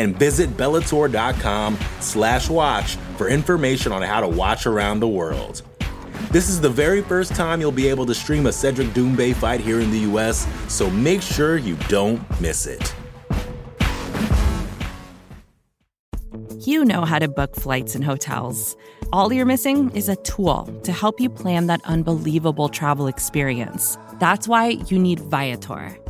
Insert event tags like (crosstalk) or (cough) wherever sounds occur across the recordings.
And visit Bellator.com slash watch for information on how to watch around the world. This is the very first time you'll be able to stream a Cedric Doumbé fight here in the US, so make sure you don't miss it. You know how to book flights and hotels. All you're missing is a tool to help you plan that unbelievable travel experience. That's why you need Viator.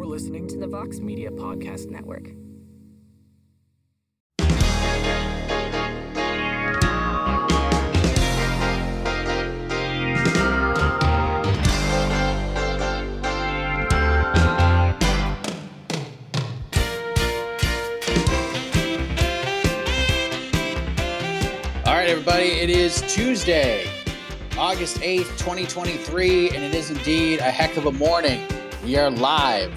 You're listening to the Vox Media Podcast Network. All right, everybody, it is Tuesday, August 8th, 2023, and it is indeed a heck of a morning. We are live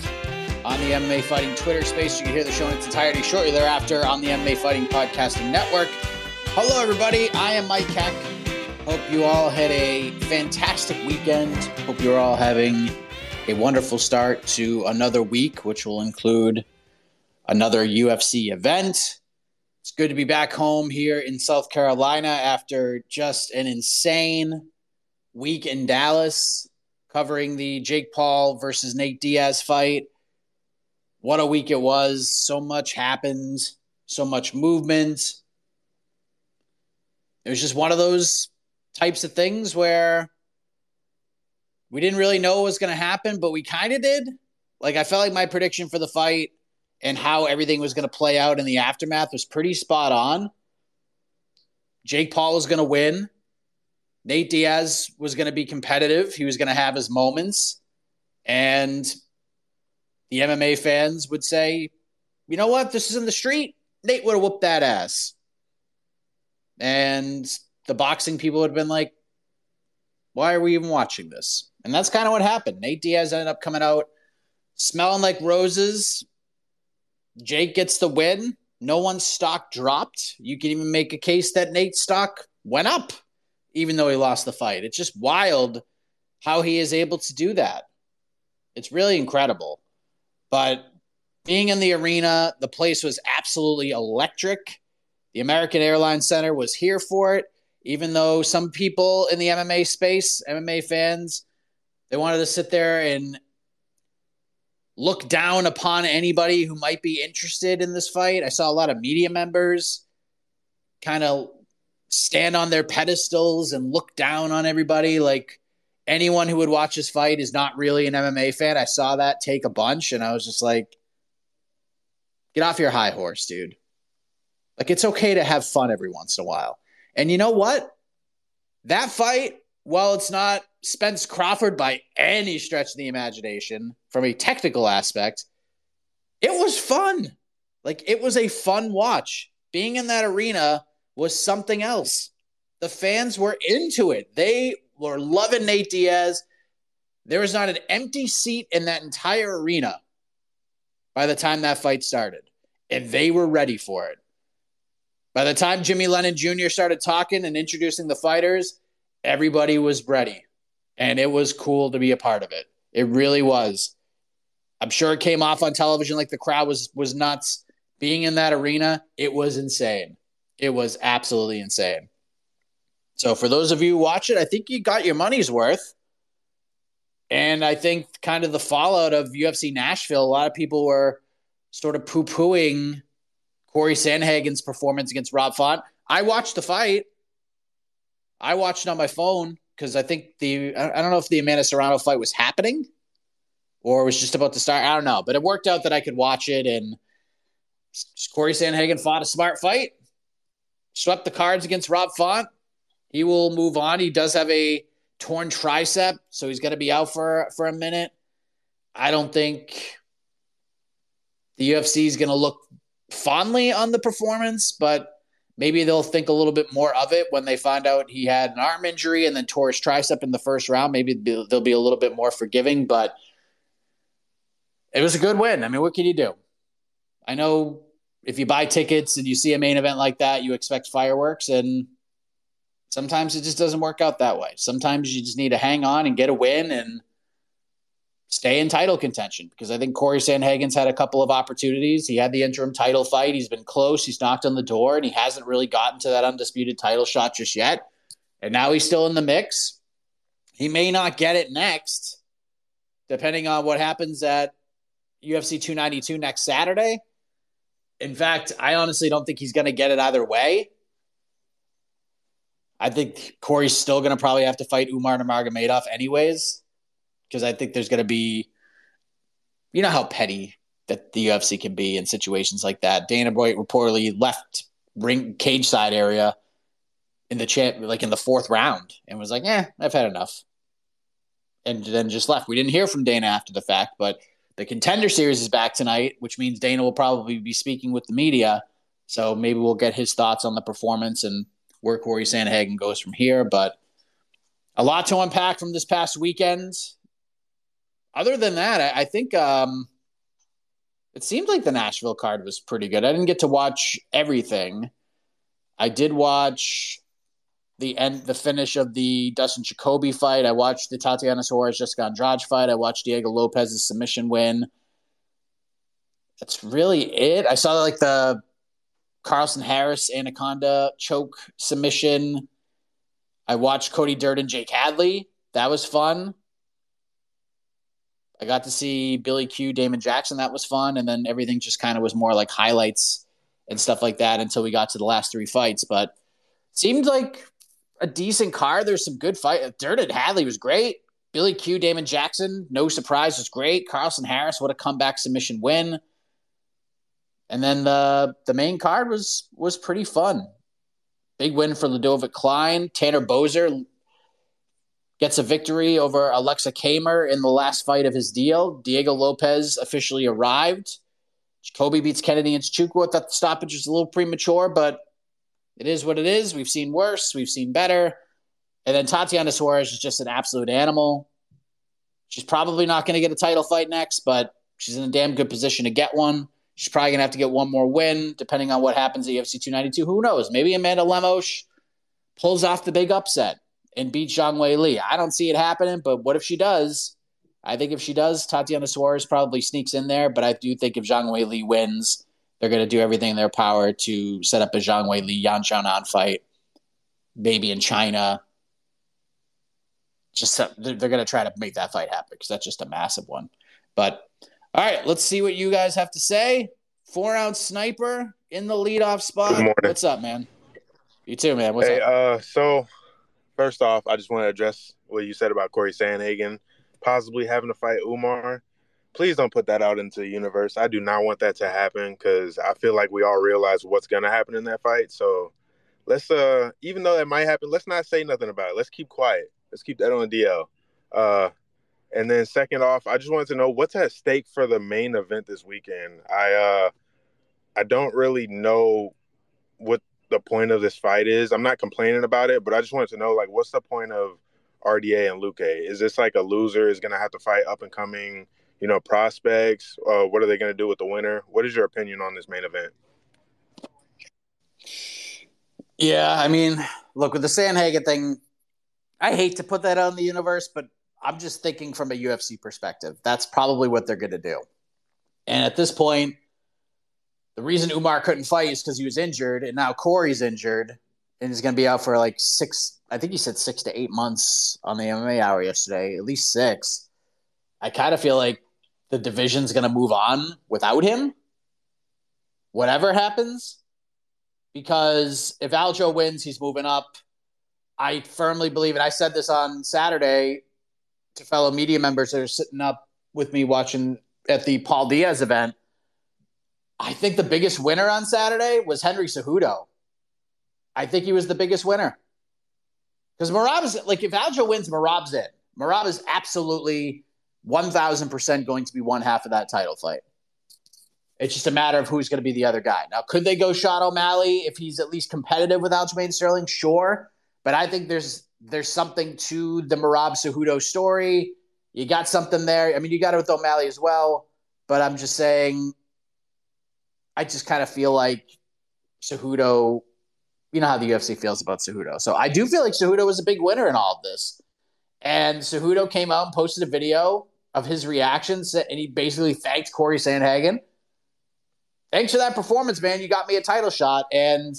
on the MMA Fighting Twitter space. You can hear the show in its entirety shortly thereafter on the MMA Fighting Podcasting Network. Hello, everybody. I am Mike Heck. Hope you all had a fantastic weekend. Hope you're all having a wonderful start to another week, which will include another UFC event. It's good to be back home here in South Carolina after just an insane week in Dallas covering the Jake Paul versus Nate Diaz fight. What a week it was. So much happened, so much movement. It was just one of those types of things where we didn't really know what was going to happen, but we kind of did. Like, I felt like my prediction for the fight and how everything was going to play out in the aftermath was pretty spot on. Jake Paul was going to win. Nate Diaz was going to be competitive. He was going to have his moments. And the MMA fans would say, you know what? This is in the street. Nate would have whooped that ass. And the boxing people would have been like, why are we even watching this? And that's kind of what happened. Nate Diaz ended up coming out smelling like roses. Jake gets the win. No one's stock dropped. You can even make a case that Nate's stock went up, even though he lost the fight. It's just wild how he is able to do that. It's really incredible. But being in the arena, the place was absolutely electric. The American Airlines Center was here for it, even though some people in the MMA space, MMA fans, they wanted to sit there and look down upon anybody who might be interested in this fight. I saw a lot of media members kind of stand on their pedestals and look down on everybody like anyone who would watch this fight is not really an MMA fan. I saw that take a bunch and I was just like get off your high horse, dude. Like it's okay to have fun every once in a while. And you know what? That fight, while it's not Spence Crawford by any stretch of the imagination from a technical aspect, it was fun. Like it was a fun watch. Being in that arena was something else. The fans were into it. They were loving Nate Diaz. There was not an empty seat in that entire arena by the time that fight started, and they were ready for it. By the time Jimmy Lennon Jr. started talking and introducing the fighters, everybody was ready and it was cool to be a part of it. It really was. I'm sure it came off on television like the crowd was was nuts. Being in that arena, it was insane. It was absolutely insane. So for those of you who watch it, I think you got your money's worth. And I think kind of the fallout of UFC Nashville, a lot of people were sort of poo-pooing Cory Sandhagen's performance against Rob Font. I watched the fight. I watched it on my phone because I think the I don't know if the Amanda Serrano fight was happening or was just about to start. I don't know, but it worked out that I could watch it. And Cory Sandhagen fought a smart fight, swept the cards against Rob Font. He will move on. He does have a torn tricep, so he's going to be out for for a minute. I don't think the UFC is going to look fondly on the performance, but maybe they'll think a little bit more of it when they find out he had an arm injury and then tore his tricep in the first round. Maybe they'll be a little bit more forgiving, but it was a good win. I mean, what can you do? I know if you buy tickets and you see a main event like that, you expect fireworks, and sometimes it just doesn't work out that way. Sometimes you just need to hang on and get a win and stay in title contention because I think Cory Sandhagen's had a couple of opportunities. He had the interim title fight. He's been close. He's knocked on the door, and he hasn't really gotten to that undisputed title shot just yet. And now he's still in the mix. He may not get it next, depending on what happens at UFC 292 next Saturday. In fact, I honestly don't think he's going to get it either way. I think Cory's still going to probably have to fight Umar Nurmagomedov anyways because I think there's going to be, you know, how petty that the UFC can be in situations like that. Dana White reportedly left ring cage side area in the champ like in the fourth round and was like, "Yeah, I've had enough," and then just left. We didn't hear from Dana after the fact, but the contender series is back tonight, which means Dana will probably be speaking with the media. So maybe we'll get his thoughts on the performance and where Cory Sandhagen goes from here. But a lot to unpack from this past weekend other than that, I, I think um, it seemed like the Nashville card was pretty good. I didn't get to watch everything. I did watch the end, the finish of the Dustin Jacoby fight. I watched the Tatiana Suarez Jessica Andrade fight. I watched Diego Lopez's submission win. That's really it. I saw like the Carlston Harris Anaconda choke submission. I watched Cody Durden, Jake Hadley. That was fun. I got to see Billy Q, Damon Jackson. That was fun. And then everything just kind of was more like highlights and stuff like that until we got to the last three fights. But seemed like a decent car. There's some good fight. Durden Hadley was great. Billy Q, Damon Jackson, no surprise, was great. Carlston Harris, what a comeback submission win. And then the the main card was was pretty fun. Big win for Ludovit Klein. Tanner Boser gets a victory over Aleksa Camur in the last fight of his deal. Diego Lopez officially arrived. Jacoby beats Kennedy and Nzechukwu. I thought the stoppage was a little premature, but it is what it is. We've seen worse. We've seen better. And then Tatiana Suarez is just an absolute animal. She's probably not going to get a title fight next, but she's in a damn good position to get one. She's probably going to have to get one more win, depending on what happens at UFC 292. Who knows? Maybe Amanda Lemos pulls off the big upset and beats Zhang Weili. I don't see it happening, but what if she does? I think if she does, Tatiana Suarez probably sneaks in there. But I do think if Zhang Weili wins, they're going to do everything in their power to set up a Zhang Weili Yan Xiaonan fight, maybe in China. Just they're, they're going to try to make that fight happen because that's just a massive one. But all right, let's see what you guys have to say. Four ounce sniper in the leadoff spot. What's up, man? You too, man. What's hey, up? Uh, so first off, I just want to address what you said about Cory Sandhagen possibly having to fight Umar. Please don't put that out into the universe. I do not want that to happen because I feel like we all realize what's going to happen in that fight. So let's, uh, even though that might happen, let's not say nothing about it. Let's keep quiet. Let's keep that on DL. Uh, and then second off, I just wanted to know what's at stake for the main event this weekend. I uh, I don't really know what the point of this fight is. I'm not complaining about it, but I just wanted to know like what's the point of RDA and Luque? Is this like a loser is going to have to fight up and coming, you know, prospects? Uh, what are they going to do with the winner? What is your opinion on this main event? Yeah, I mean, look with the Sandhagen thing, I hate to put that on the universe, but I'm just thinking from a UFC perspective. That's probably what they're going to do. And at this point, the reason Umar couldn't fight is because he was injured, and now Cory's injured and he's going to be out for like six. I think he said six to eight months on the MMA Hour yesterday, at least six. I kind of feel like the division's going to move on without him. Whatever happens, because if Aljo wins, he's moving up. I firmly believe, and I said this on Saturday to fellow media members that are sitting up with me watching at the Paul Diaz event. I think the biggest winner on Saturday was Henry Cejudo. I think he was the biggest winner. Because Merab is like, if Aljo wins, Merab's in. Merab is absolutely 1000% going to be one half of that title fight. It's just a matter of who's going to be the other guy. Now, could they go Sean O'Malley if he's at least competitive with Aljamain Sterling? Sure. But I think there's there's something to the Merab Cejudo story. You got something there. I mean, you got it with O'Malley as well. But I'm just saying, I just kind of feel like Cejudo, you know how the UFC feels about Cejudo. So I do feel like Cejudo was a big winner in all of this. And Cejudo came out and posted a video of his reactions, and he basically thanked Cory Sandhagen. Thanks for that performance, man. You got me a title shot. And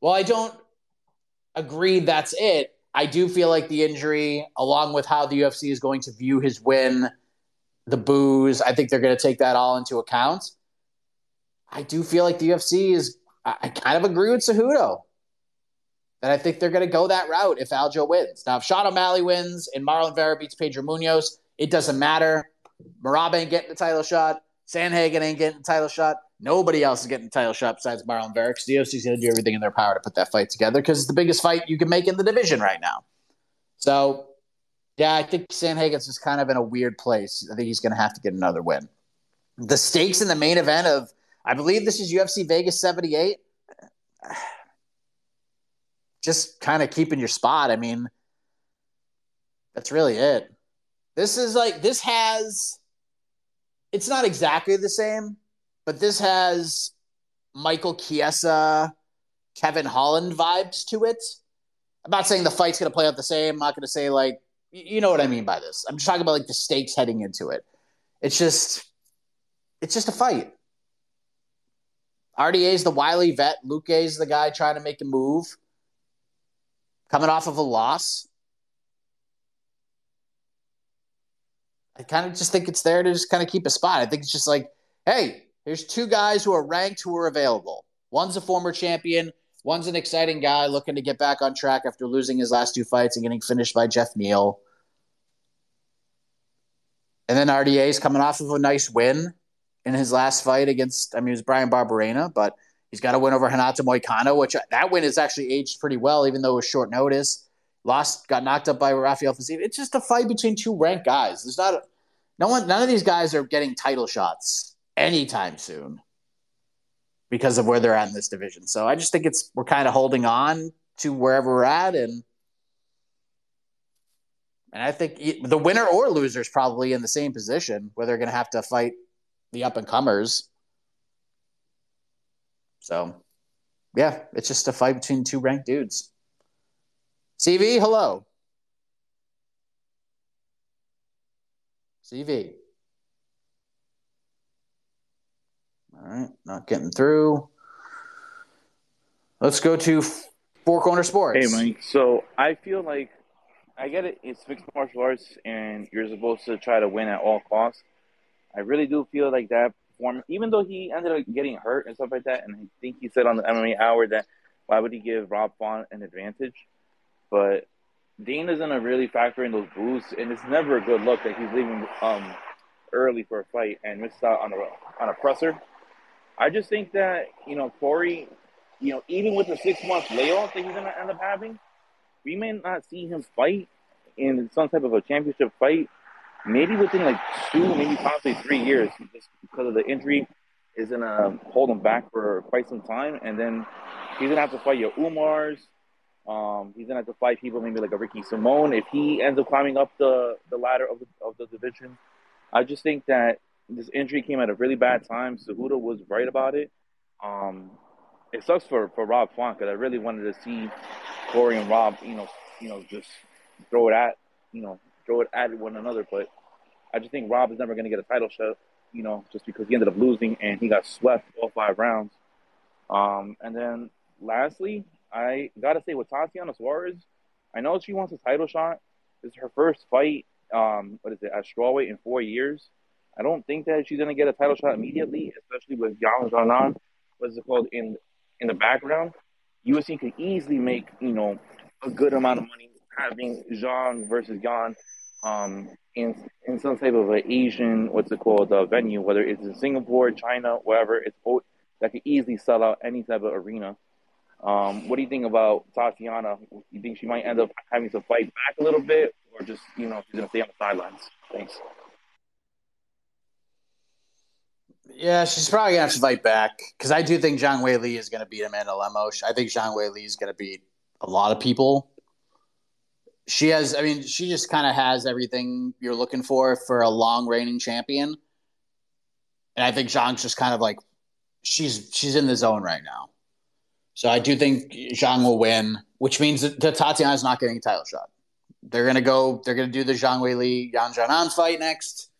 while I don't agree that's it, I do feel like the injury, along with how the UFC is going to view his win, the boos, I think they're going to take that all into account. I do feel like the UFC is, I, kind of agree with Cejudo. And I think they're going to go that route if Aljo wins. Now, if Sean O'Malley wins and Marlon Vera beats Pedro Munhoz, it doesn't matter. Merab ain't getting the title shot. Sandhagen ain't getting the title shot. Nobody else is getting the title shot besides Marlon because the is going to do everything in their power to put that fight together because it's the biggest fight you can make in the division right now. So, yeah, I think Sandhagen's just kind of in a weird place. I think he's going to have to get another win. The stakes in the main event of, I believe this is UFC Vegas 78. (sighs) Just kind of keeping your spot. I mean, that's really it. This is like, this has, it's not exactly the same but this has Michael Chiesa, Kevin Holland vibes to it. I'm not saying the fight's going to play out the same. I'm not going to say like you know what I mean by this. I'm just talking about like the stakes heading into it. It's just it's just a fight. RDA is the wily vet. Luque is the guy trying to make a move, coming off of a loss. I kind of just think it's there to just kind of keep a spot. I think it's just like, hey, there's two guys who are ranked who are available. One's a former champion. One's an exciting guy looking to get back on track after losing his last two fights and getting finished by Geoff Neal. And then RDA is coming off of a nice win in his last fight against, I mean, it was Bryan Barberena, but he's got a win over Renato Moicano, which uh, that win has actually aged pretty well, even though it was short notice. Lost, got knocked up by Rafael Fiziev. It's just a fight between two ranked guys. There's not, a, no one, none of these guys are getting title shots anytime soon because of where they're at in this division. So I just think it's we're kind of holding on to wherever we're at and and I think the winner or loser is probably in the same position where they're going to have to fight the up and comers. So, yeah, it's just a fight between two ranked dudes. CV, hello. CV. All right, not getting through. Let's go to Four Corner Sports. Hey, Mike. So I feel like I get it. It's mixed martial arts, and you're supposed to try to win at all costs. I really do feel like that performance, even though he ended up getting hurt and stuff like that, and I think he said on the MMA Hour that why would he give Rob Font an advantage? But Dana's gonna really factor in those boosts, and it's never a good look that he's leaving um, early for a fight and missed out on a on a presser. I just think that, you know, Cory, you know, even with the six month layoff that he's to end up having, we may not see him fight in some type of a championship fight, maybe within like two, maybe possibly three years, just because of the injury is to hold him back for quite some time. And then he's to have to fight your Umars. Um, he's to have to fight people maybe like a Ricky Simone if he ends up climbing up the, the ladder of the, of the division. I just think that this injury came at a really bad time. Cejudo was right about it. Um, it sucks for, for Rob Font because I really wanted to see Cory and Rob, you know, you know, just throw it at, you know, throw it at one another. But I just think Rob is never to get a title shot, you know, just because he ended up losing and he got swept all five rounds. Um, and then lastly, I got to say with Tatiana Suarez, I know she wants a title shot. This is her first fight, um, what is it, at strawweight in four years. I don't think that she's gonna get a title shot immediately, especially with Yan Xiaonan, what's it called in in the background. USC could easily make you know a good amount of money having Zhang versus Yan um, in in some type of an Asian what's it called uh, venue, whether it's in Singapore, China, wherever it's that could easily sell out any type of arena. Um, what do you think about Tatiana? You think she might end up having to fight back a little bit, or just you know she's gonna stay on the sidelines? Thanks. Yeah, she's probably gonna have to fight back because I do think Zhang Weili is gonna beat Amanda Lemos. I think Zhang Weili is gonna beat a lot of people. She has, I mean, she just kind of has everything you're looking for for a long reigning champion. And I think Zhang's just kind of like she's she's in the zone right now. So I do think Zhang will win, which means that Tatiana's not getting a title shot. They're gonna go. They're gonna do the Zhang Weili Yan Xiaonan fight next,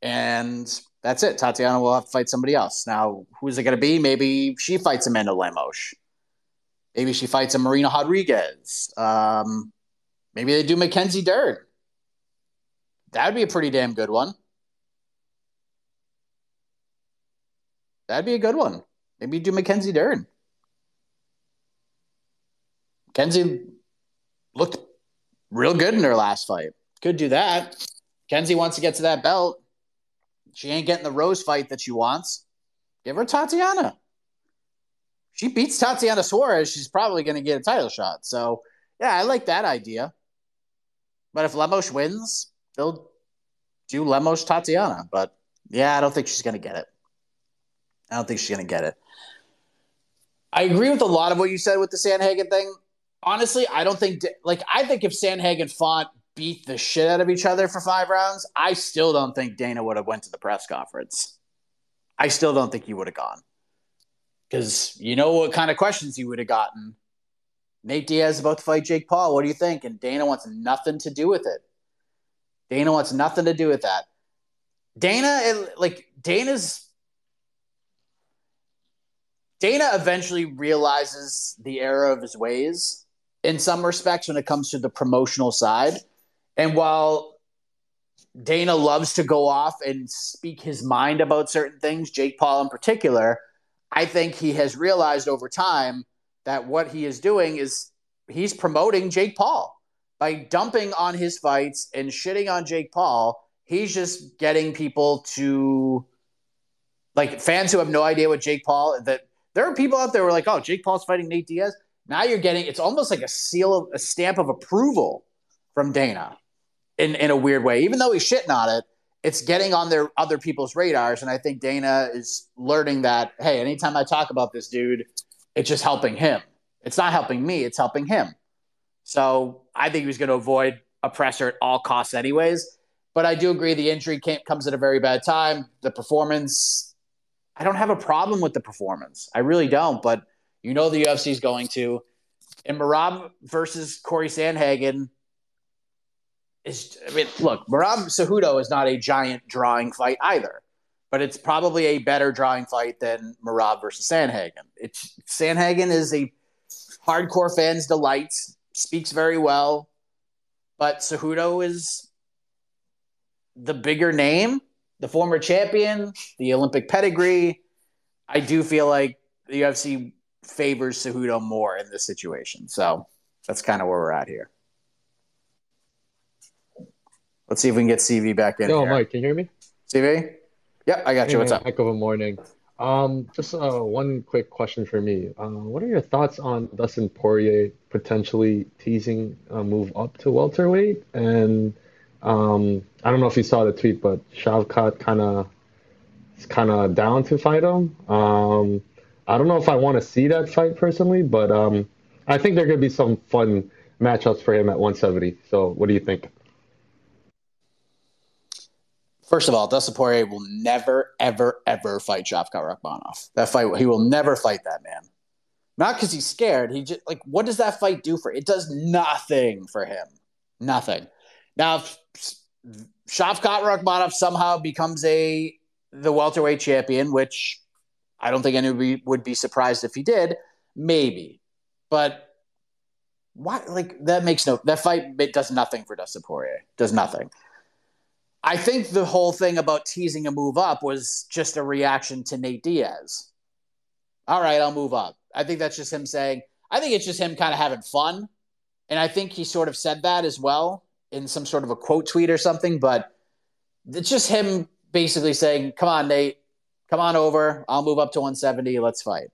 and that's it. Tatiana will have to fight somebody else. Now, who's it gonna be? Maybe she fights Amanda Lemos. Maybe she fights a Marina Rodriguez. Um, maybe they do Mackenzie Dern. That'd be a pretty damn good one. That'd be a good one. Maybe do Mackenzie Dern. Mackenzie looked real good in her last fight. Could do that. Kenzie wants to get to that belt. She ain't getting the Rose fight that she wants. Give her Tatiana. She beats Tatiana Suarez, she's probably going to get a title shot. So, yeah, I like that idea. But if Lemos wins, they'll do Lemos Tatiana. But yeah, I don't think she's going to get it. I don't think she's going to get it. I agree with a lot of what you said with the Sandhagen thing honestly, I don't think like I think if Sandhagen fought beat the shit out of each other for five rounds, I still don't think Dana would have went to the press conference. I still don't think he would have gone because you know what kind of questions he would have gotten. Nate Diaz about to fight Jake Paul. What do you think? And Dana wants nothing to do with it. Dana wants nothing to do with that. Dana, like Dana's Dana eventually realizes the error of his ways in some respects when it comes to the promotional side. And while Dana loves to go off and speak his mind about certain things, Jake Paul in particular, I think he has realized over time that what he is doing is he's promoting Jake Paul by dumping on his fights and shitting on Jake Paul. He's just getting people to like fans who have no idea what Jake Paul that there are people out there who are like, oh, Jake Paul's fighting Nate Diaz. Now you're getting it's almost like a seal of a stamp of approval from Dana in, in a weird way. Even though he's shitting on it, it's getting on their other people's radars. And I think Dana is learning that, hey, anytime I talk about this dude, it's just helping him. It's not helping me, it's helping him. So I think he was going to avoid a presser at all costs, anyways. But I do agree the injury comes at a very bad time. The performance, I don't have a problem with the performance. I really don't. But you know the UFC is going to. And Merab versus Cory Sandhagen is, I mean, look, Merab Cejudo is not a giant drawing fight either, but it's probably a better drawing fight than Merab versus Sandhagen. It's Sandhagen is a hardcore fan's delight, speaks very well, but Cejudo is the bigger name, the former champion, the Olympic pedigree. I do feel like the UFC favors Cejudo more in this situation. So that's kind of where we're at here. Let's see if we can get CV back in. No, here. Mike, can you hear me? CV? Yep, I got you. What's up? Heck of a morning. Um, just uh, one quick question for me. Uh, what are your thoughts on Dustin Poirier potentially teasing a move up to welterweight? And um, I don't know if you saw the tweet, but Shavkat kind of is kind of down to fight him. Um, I don't know if I want to see that fight personally, but um, I think there could be some fun matchups for him at 170. So, what do you think? First of all, Dustin Poirier will never, ever, ever fight Shavkat Rakhmonov. That fight, he will never fight that man. Not because he's scared. He just like, what does that fight do for? It does nothing for him. Nothing. Now, if Shavkat Rakhmonov somehow becomes a the welterweight champion, which I don't think anybody would be surprised if he did. Maybe, but why? Like that makes no. That fight it does nothing for Dustin Poirier. Does nothing. I think the whole thing about teasing a move up was just a reaction to Nate Diaz. All right, I'll move up. I think that's just him saying, I think it's just him kind of having fun. And I think he sort of said that as well in some sort of a quote tweet or something. But it's just him basically saying, Come on, Nate, come on over. I'll move up to 170. Let's fight.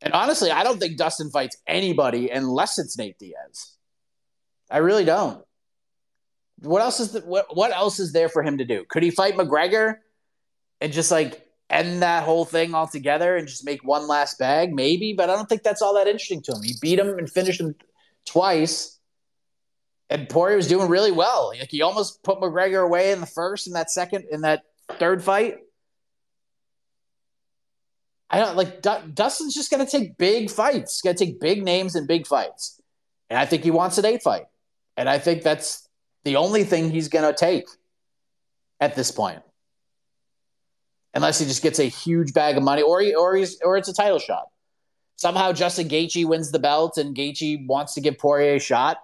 And honestly, I don't think Dustin fights anybody unless it's Nate Diaz. I really don't. What else is the, what what else is there for him to do? Could he fight McGregor and just like end that whole thing altogether and just make one last bag? Maybe, but I don't think that's all that interesting to him. He beat him and finished him twice. And Poirier was doing really well. Like he almost put McGregor away in the first and that second in that third fight. I don't like Dustin's just going to take big fights. He's going to take big names and big fights. And I think he wants an eight fight. And I think that's the only thing he's going to take at this point. Unless he just gets a huge bag of money or he, or he's or it's a title shot. Somehow Justin Gaethje wins the belt and Gaethje wants to give Poirier a shot.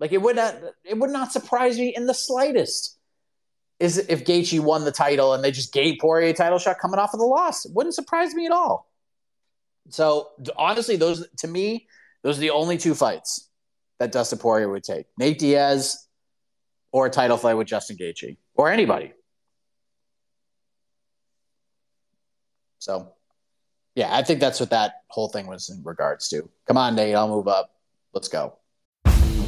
Like it would not it would not surprise me in the slightest is if Gaethje won the title and they just gave Poirier a title shot coming off of the loss. It wouldn't surprise me at all. So honestly, those to me, those are the only two fights that Dustin Poirier would take: Nate Diaz or a title fight with Justin Gaethje or anybody. So, yeah, I think that's what that whole thing was in regards to. Come on, Nate, I'll move up. Let's go.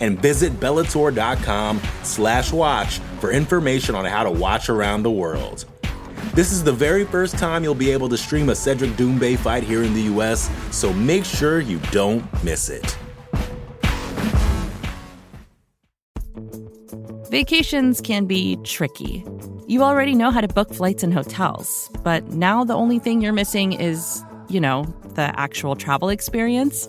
and visit bellator.com slash watch for information on how to watch around the world. This is the very first time you'll be able to stream a Cedric Doumbé fight here in the US, so make sure you don't miss it. Vacations can be tricky. You already know how to book flights and hotels, but now the only thing you're missing is, you know, the actual travel experience.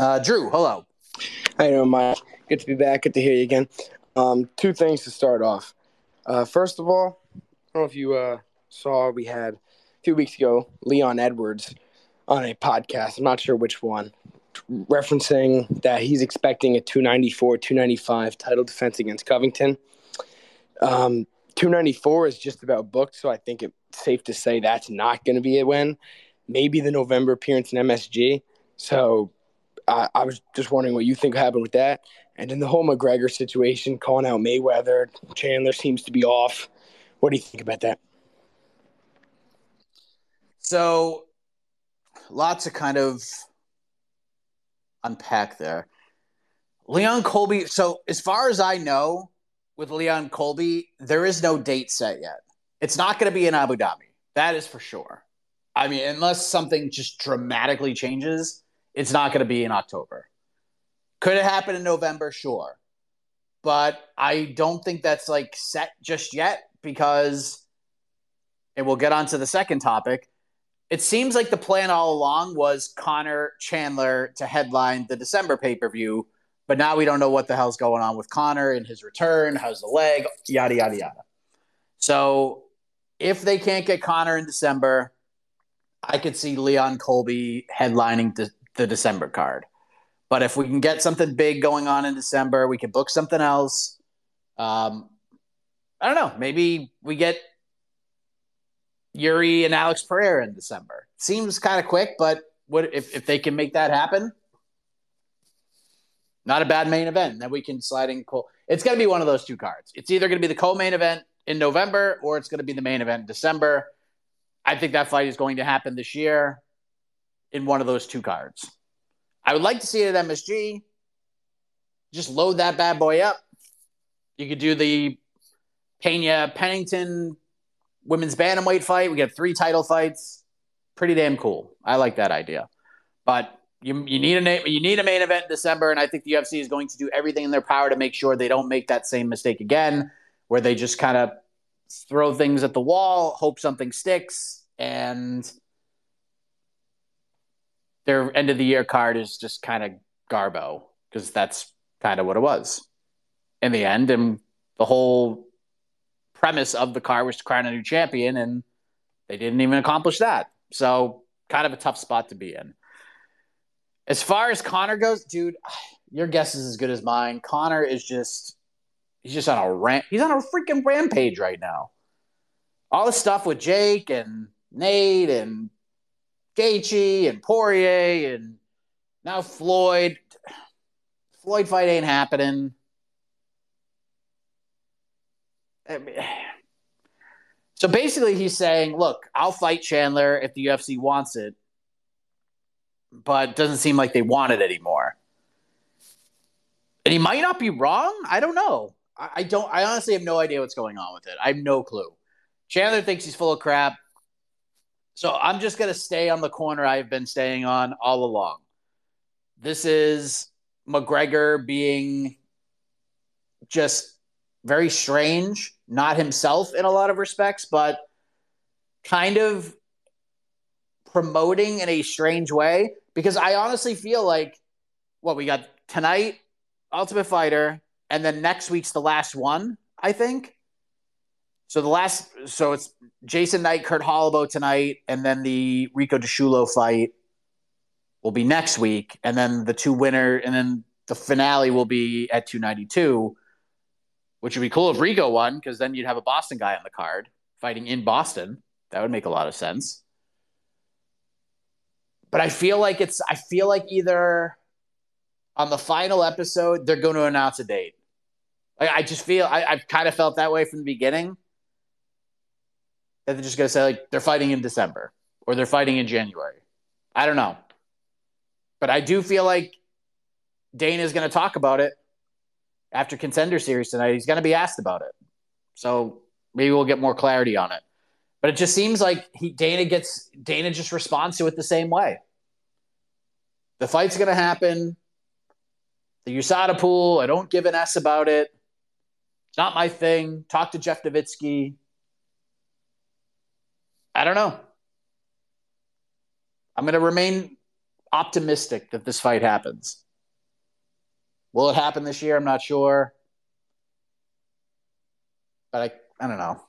Uh, Drew, hello. Hey, doing, Mike? Good to be back. Good to hear you again. Um, two things to start off. Uh, first of all, I don't know if you uh, saw we had a few weeks ago Leon Edwards on a podcast. I'm not sure which one, referencing that he's expecting a 294, 295 title defense against Covington. Um, 294 is just about booked, so I think it's safe to say that's not going to be a win. Maybe the November appearance in MSG. So I, I was just wondering what you think happened with that. And in the whole McGregor situation, calling out Mayweather, Chandler seems to be off. What do you think about that? So, lots of kind of unpack there. Leon Colby. So, as far as I know, with Leon Colby, there is no date set yet. It's not going to be in Abu Dhabi. That is for sure. I mean, unless something just dramatically changes, it's not going to be in October. Could it happen in November? Sure. But I don't think that's like set just yet because, and we'll get on to the second topic. It seems like the plan all along was Conor Chandler to headline the December pay per view, but now we don't know what the hell's going on with Conor and his return. How's the leg? Yada, yada, yada. So if they can't get Conor in December, I could see Leon Colby headlining the, the December card. But if we can get something big going on in December, we can book something else. Um, I don't know. Maybe we get Yuri and Alex Pereira in December. Seems kind of quick, but what if, if they can make that happen? Not a bad main event. Then we can slide in Cole. It's going to be one of those two cards. It's either going to be the co-main event in November or it's going to be the main event in December. I think that fight is going to happen this year in one of those two cards. I would like to see it at MSG. Just load that bad boy up. You could do the Pena Pennington women's bantamweight fight. We get three title fights. Pretty damn cool. I like that idea. But you, you need a name, you need a main event in December, and I think the UFC is going to do everything in their power to make sure they don't make that same mistake again, where they just kind of throw things at the wall, hope something sticks, and their end of the year card is just kind of garbo because that's kind of what it was in the end, and the whole premise of the card was to crown a new champion, and they didn't even accomplish that. So, kind of a tough spot to be in. As far as Conor goes, dude, (sighs) your guess is as good as mine. Conor is just he's just on a rant. He's on a freaking rampage right now. All the stuff with Jake and Nate and Gaethje and Poirier and now Floyd. Floyd fight ain't happening. I mean, so basically, he's saying, "Look, I'll fight Chandler if the UFC wants it, but doesn't seem like they want it anymore. And he might not be wrong. I don't know. I, I don't. I honestly have no idea what's going on with it. I have no clue. Chandler thinks he's full of crap. So I'm just gonna stay on the corner I've been staying on all along. This is McGregor being just very strange, not himself in a lot of respects, but kind of promoting in a strange way because I honestly feel like what we got tonight, Ultimate Fighter, and then next week's the last one, I think. So the last, so it's Jason Knight, Kurt Holobaugh tonight, and then the Rico DiSciullo fight will be next week, and then the two winner, and then the finale will be at 292, which would be cool if Rico won because then you'd have a Boston guy on the card fighting in Boston. That would make a lot of sense but I feel like it's I feel like either on the final episode they're going to announce a date. Like I just feel I, I've kind of felt that way from the beginning. That they're just going to say like they're fighting in December or they're fighting in January. I don't know, but I do feel like Dana is going to talk about it after Contender Series tonight. He's going to be asked about it, so maybe we'll get more clarity on it. But it just seems like he Dana gets Dana just responds to it the same way. The fight's gonna happen. The USADA pool, I don't give an S about it. It's not my thing. Talk to Jeff Novitzky. I don't know. I'm gonna remain optimistic that this fight happens. Will it happen this year? I'm not sure. But I I don't know.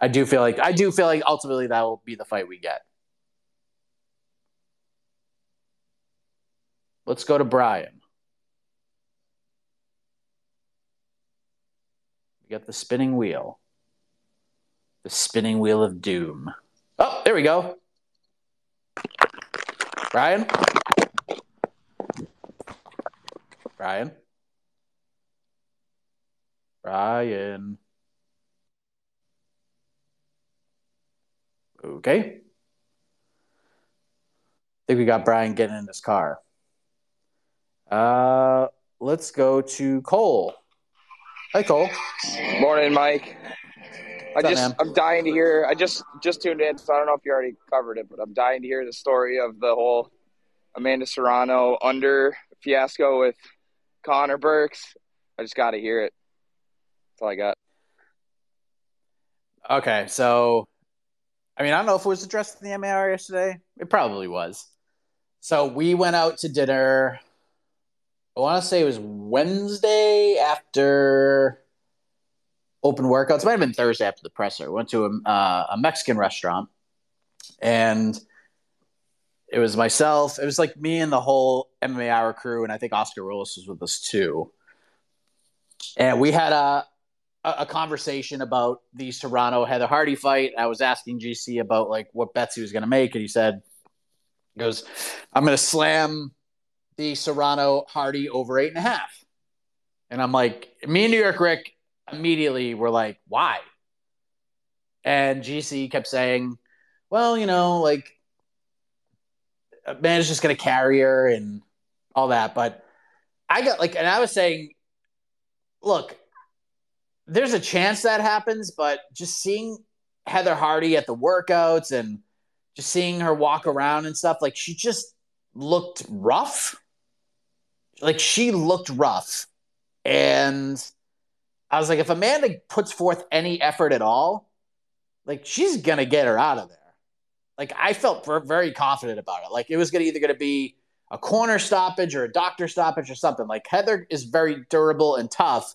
I do feel like I do feel like ultimately that will be the fight we get. Let's go to Brian. We got the spinning wheel. The spinning wheel of doom. Oh, there we go. Brian? Brian? Brian. Okay. I think we got Brian getting in his car. Uh, let's go to Cole. Hi, Cole. Morning, Mike. What's I just man? I'm dying to hear. I just just tuned in, so I don't know if you already covered it, but I'm dying to hear the story of the whole Amanda Serrano under fiasco with Connor Burks. I just got to hear it. That's all I got. Okay, so I mean, I don't know if it was addressed in the MAR yesterday. It probably was. So we went out to dinner. I want to say it was Wednesday after open workouts. It might have been Thursday after the presser. Went to a, uh, a Mexican restaurant, and it was myself. It was like me and the whole MMA Hour crew, and I think Oscar Willis was with us too. And we had a a conversation about the Serrano Heather Hardy fight. I was asking GC about like what bets he was going to make, and he said, he "Goes, I'm going to slam the Serrano Hardy over eight and a half." And I'm like, me and New York Rick immediately we were like, "Why?" And GC kept saying, "Well, you know, like." Man is just going to carry her and all that, but I got like, and I was saying, look, there's a chance that happens, but just seeing Heather Hardy at the workouts and just seeing her walk around and stuff, like she just looked rough. Like she looked rough. And I was like, if Amanda puts forth any effort at all, like she's gonna get her out of there. Like I felt very confident about it. Like it was gonna either gonna be a corner stoppage or a doctor stoppage or something. Like Heather is very durable and tough,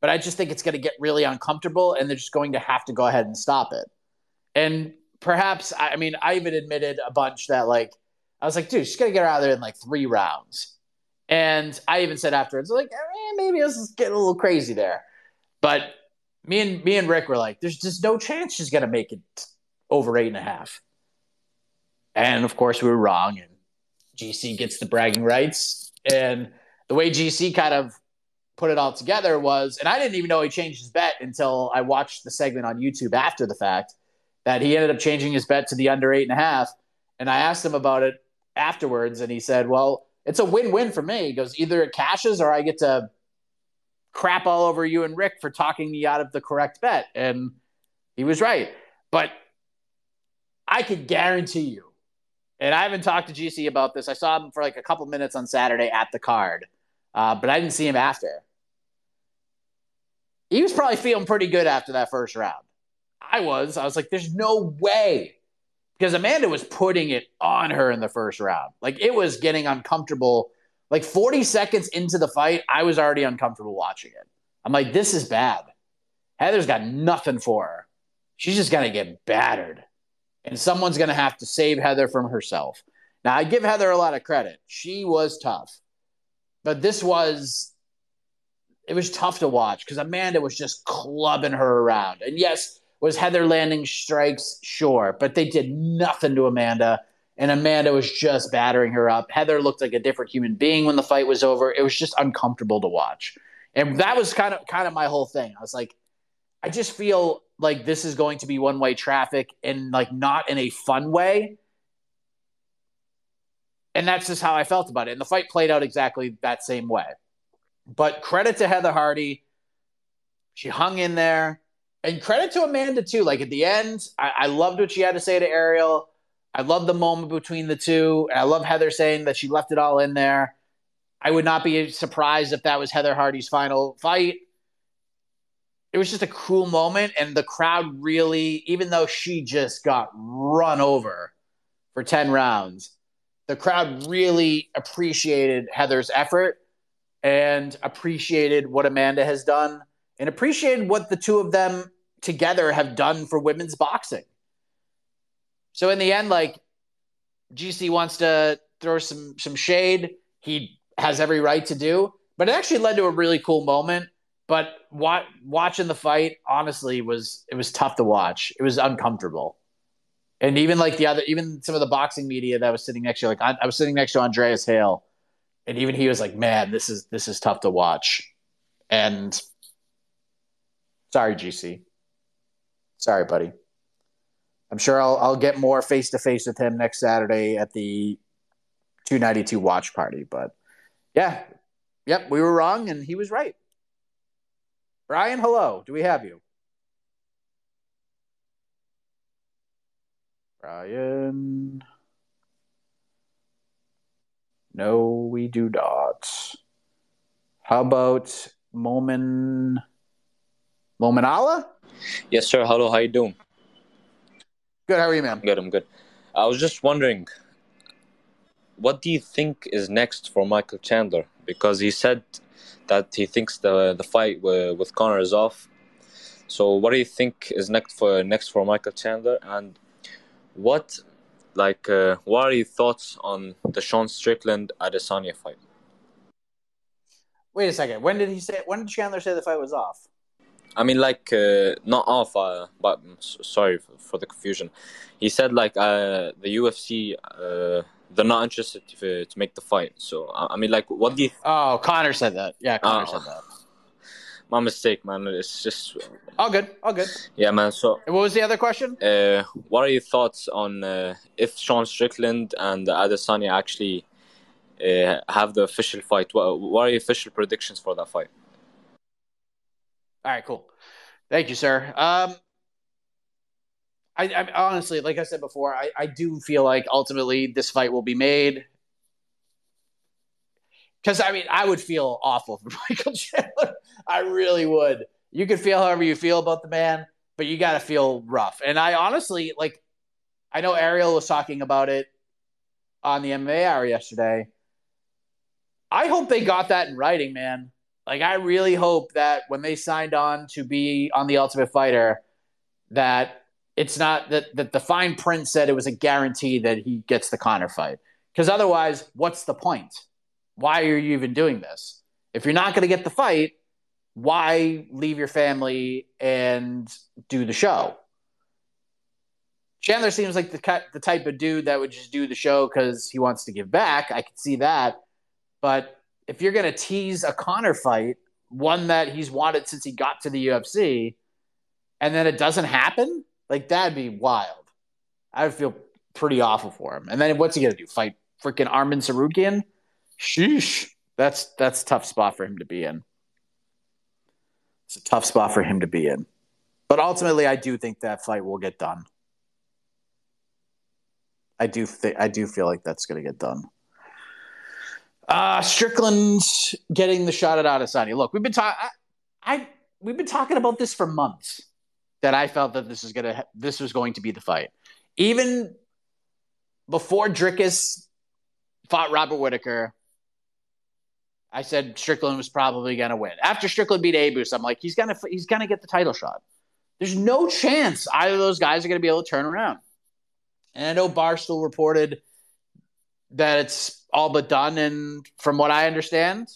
but I just think it's to get really uncomfortable and they're just going to have to go ahead and stop it. And perhaps, I mean, I even admitted a bunch that, like, I was like, dude, she's to get her out of there in like three rounds. And I even said afterwards, like, eh, maybe this is getting a little crazy there. But me and me and Rick were like, there's just no chance she's to make it over eight and a half. And of course, we were wrong. And GC gets the bragging rights. And the way GC kind of put it all together was, and I didn't even know he changed his bet until I watched the segment on YouTube after the fact that he ended up changing his bet to the under eight and a half. And I asked him about it afterwards, and he said, Well, it's a win win for me. He goes, Either it cashes or I get to crap all over you and Rick for talking me out of the correct bet. And he was right. But I could guarantee you, and I haven't talked to GC about this. I saw him for like a couple minutes on Saturday at the card uh, but I didn't see him after. He was probably feeling pretty good after that first round. I was. I was like, there's no way. Because Amanda was putting it on her in the first round. Like it was getting uncomfortable. Like 40 seconds into the fight, I was already uncomfortable watching it. I'm like, this is bad. Heather's got nothing for her. She's just going to get battered. And someone's going to have to save Heather from herself. Now, I give Heather a lot of credit. She was tough. But this was it was tough to watch because Amanda was just clubbing her around. And yes, was Heather landing strikes? Sure, but they did nothing to Amanda. And Amanda was just battering her up. Heather looked like a different human being when the fight was over. It was just uncomfortable to watch. And that was kind of kind of my whole thing. I was like, I just feel like this is going to be one way traffic and like not in a fun way and that's just how I felt about it. And the fight played out exactly that same way. But credit to Heather Hardy. She hung in there. And credit to Amanda, too. Like at the end, I, I loved what she had to say to Ariel. I love the moment between the two. And I love Heather saying that she left it all in there. I would not be surprised if that was Heather Hardy's final fight. It was just a cool moment. And the crowd really, even though she just got run over for 10 rounds, the crowd really appreciated Heather's effort and appreciated what Amanda has done and appreciated what the two of them together have done for women's boxing. So in the end, like GC wants to throw some some shade. He has every right to do, but it actually led to a really cool moment. But wa- watching the fight, honestly, was it was tough to watch. It was uncomfortable and even like the other, even some of the boxing media that was sitting next to, like I, I was sitting next to Andreas Hale, and even he was like, "Man, this is this is tough to watch." And sorry, GC. Sorry, buddy. I'm sure I'll I'll get more face to face with him next Saturday at the 292 watch party. But yeah, yep, we were wrong and he was right. Brian, hello. Do we have you? Brian. No, we do not. How about Momin Mominala? Yes, sir. Hello, how you doing? Good, how are you, man? Good, I'm good. I was just wondering, what do you think is next for Michael Chandler? Because he said that he thinks the the fight with, with Conor is off. So, what do you think is next for next for Michael Chandler? And what like, uh, what are your thoughts on the Sean Strickland Adesanya fight? Wait a second. When did he say? When did Chandler say the fight was off? I mean, like, uh, not off, uh, but sorry for, for the confusion. He said, like, uh, the UFC, uh, they're not interested to, to make the fight. So, I mean, like, what do you. Oh, Conor said that. Yeah, Conor Oh. said that. (laughs) My mistake, man. It's just. All good. All good. Yeah, man. So, what was the other question? uh, what are your thoughts on uh, if Sean Strickland and Adesanya actually uh, have the official fight? What, what are your official predictions for that fight? All right, cool. Thank you, sir. Um, I, I honestly, like I said before, I, I do feel like ultimately this fight will be made. Because I mean, I would feel awful for (laughs) Michael Chandler. I really would. You can feel however you feel about the man, but you got to feel rough. And I honestly like. I know Ariel was talking about it on the MMA hour yesterday. I hope they got that in writing, man. Like I really hope that when they signed on to be on the Ultimate Fighter, that it's not that that the fine print said it was a guarantee that he gets the Conor fight. Because otherwise, what's the point? Why are you even doing this? If you're not going to get the fight, why leave your family and do the show? Chandler seems like the the type of dude that would just do the show because he wants to give back. I could see that, but if you're going to tease a Conor fight, one that he's wanted since he got to the UFC, and then it doesn't happen, like that'd be wild. I would feel pretty awful for him. And then what's he going to do? Fight freaking Arman Tsarukyan? Sheesh. That's that's a tough spot for him to be in. It's a tough spot for him to be in. But ultimately, I do think that fight will get done. I do think I do feel like that's going to get done. Uh, Strickland getting the shot at Adesanya. Look, we've been talking. I we've been talking about this for months. That I felt that this is gonna this was going to be the fight, even before Dricus fought Robert Whitaker. I said Strickland was probably gonna win. After Strickland beat Abus, I'm like he's gonna he's gonna get the title shot. There's no chance either of those guys are gonna be able to turn around. And I know Barstool reported that it's all but done. And from what I understand,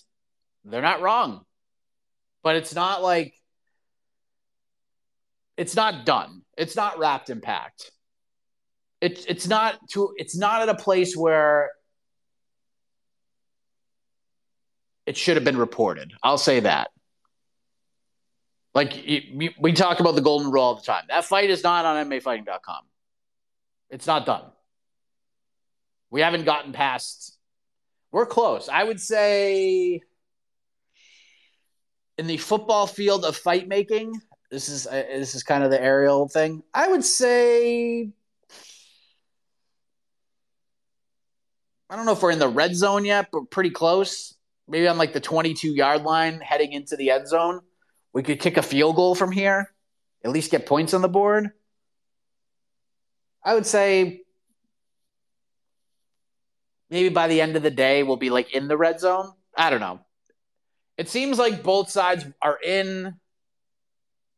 they're not wrong. But it's not like it's not done. It's not wrapped in packed. It's it's not to it's not at a place where it should have been reported. I'll say that. Like we talk about the golden rule all the time. That fight is not on MMAfighting.com. It's not done. We haven't gotten past. We're close. I would say in the football field of fight making, this is uh, this is kind of the Ariel thing. I would say I don't know if we're in the red zone yet, but pretty close. Maybe on like the 22 yard line heading into the end zone. We could kick a field goal from here, at least get points on the board. I would say maybe by the end of the day we'll be like in the red zone. I don't know. It seems like both sides are in.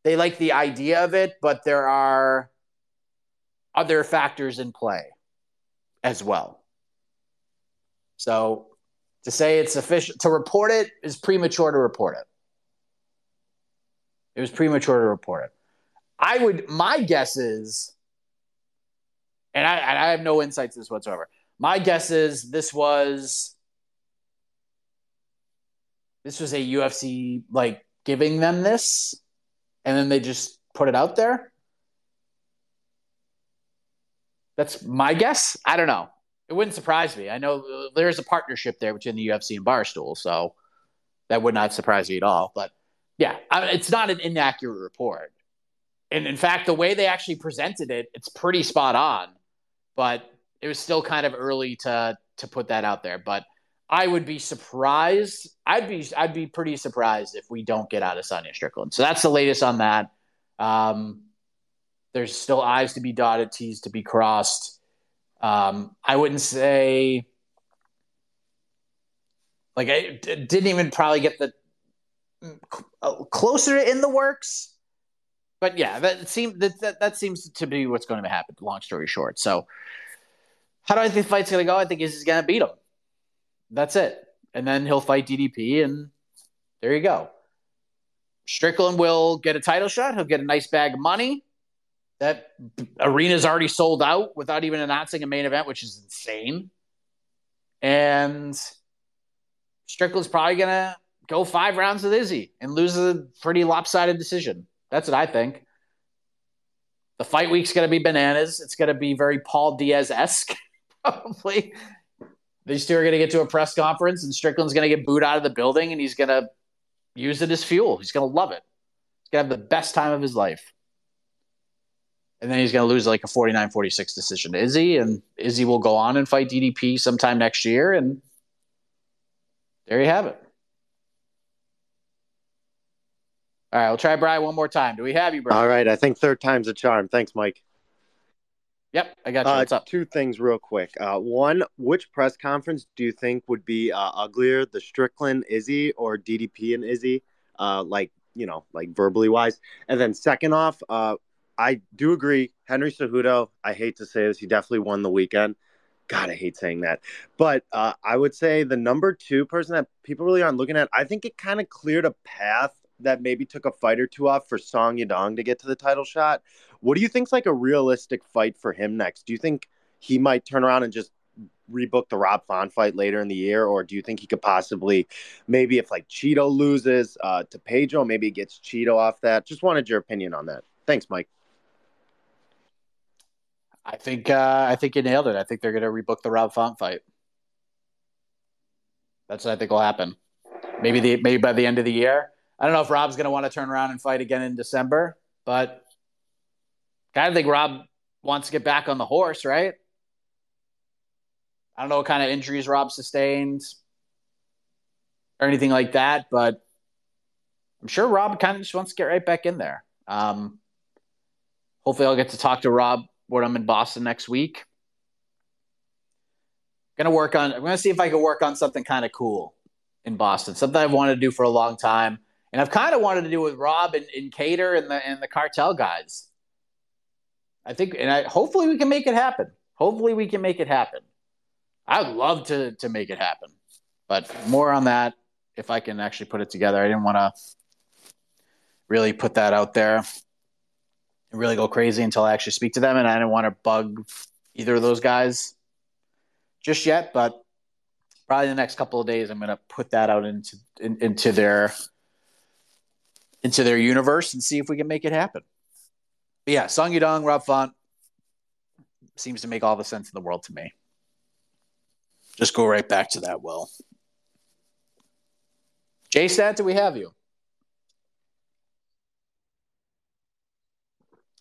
They like the idea of it, but there are other factors in play as well. So to say it's official to report it is premature to report it. It was premature to report it. I would my guess is and I, and I have no insights to this whatsoever. My guess is this was this was a UFC like giving them this, and then they just put it out there. That's my guess. I don't know. It wouldn't surprise me. I know there's a partnership there between the UFC and Barstool, so that would not surprise me at all. But yeah, I, it's not an inaccurate report. And in fact, the way they actually presented it, it's pretty spot on. But it was still kind of early to to put that out there. But I would be surprised. I'd be I'd be pretty surprised if we don't get Adesanya Strickland. So that's the latest on that. Um, there's still I's to be dotted, T's to be crossed. Um, I wouldn't say like I d- didn't even probably get the uh, closer in the works. But yeah, that seems that, that that seems to be what's going to happen. Long story short, so How do I think the fight's to go? I think he's to beat him. That's it. And then he'll fight DDP, and there you go. Strickland will get a title shot. He'll get a nice bag of money. That arena's already sold out without even announcing a main event, which is insane. And Strickland's probably to go five rounds with Izzy and lose a pretty lopsided decision. That's what I think. The fight week's to be bananas. It's to be very Paul Diaz esque, (laughs) probably. These two are going to get to a press conference, and Strickland's going to get booed out of the building, and he's going to use it as fuel. He's going to love it. He's going to have the best time of his life. And then he's going to lose like a 49 46 decision to Izzy, and Izzy will go on and fight DDP sometime next year. And there you have it. All right, we'll try Brian one more time. Do we have you, Brian? All right, I think third time's a charm. Thanks, Mike. Yep, I got you. Uh, What's up? Two things, real quick. Uh, one, which press conference do you think would be uh, uglier, the Strickland Izzy or DDP and Izzy? Uh, like you know, like verbally wise. And then second off, uh, I do agree. Henry Cejudo. I hate to say this, he definitely won the weekend. God, I hate saying that. But uh, I would say the number two person that people really aren't looking at, I think it kind of cleared a path that maybe took a fight or two off for Song Yadong to get to the title shot. What do you think's like a realistic fight for him next? Do you think he might turn around and just rebook the Rob Font fight later in the year, or do you think he could possibly, maybe if like Cheeto loses uh, to Pedro, maybe he gets Cheeto off that? Just wanted your opinion on that. Thanks, Mike. I think uh, I think you nailed it. I think they're going to rebook the Rob Font fight. That's what I think will happen. Maybe the maybe by the end of the year. I don't know if Rob's going to want to turn around and fight again in December, but kind of think Rob wants to get back on the horse, right? I don't know what kind of injuries Rob sustained or anything like that, but I'm sure Rob kind of just wants to get right back in there. Um, hopefully, I'll get to talk to Rob when I'm in Boston next week. Gonna work on. I'm gonna see if I can work on something kind of cool in Boston. Something I've wanted to do for a long time, and I've kind of wanted to do with Rob and, and Kattar and the and the cartel guys. I think, and I hopefully we can make it happen. Hopefully we can make it happen. I'd love to to make it happen, but more on that if I can actually put it together. I didn't want to really put that out there and really go crazy until I actually speak to them, and I didn't want to bug either of those guys just yet. But probably the next couple of days, I'm going to put that out into in, into their into their universe and see if we can make it happen. But yeah, Song Yadong, Rob Font seems to make all the sense in the world to me. Just go right back to that, Will. Jay Stat, do we have you?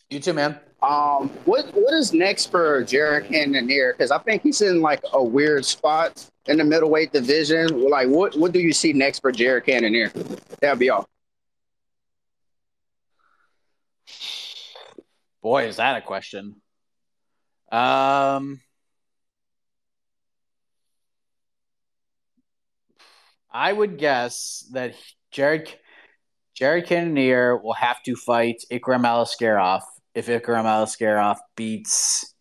You too, man. Um, what what is next for Jared Cannonier? Because I think he's in like a weird spot in the middleweight division. Like, what what do you see next for Jared Cannonier? That'd be all. Boy, is that a question. Um, I would guess that Jared Jared Cannonier will have to fight Ikram Aliskerov if Ikram Aliskerov beats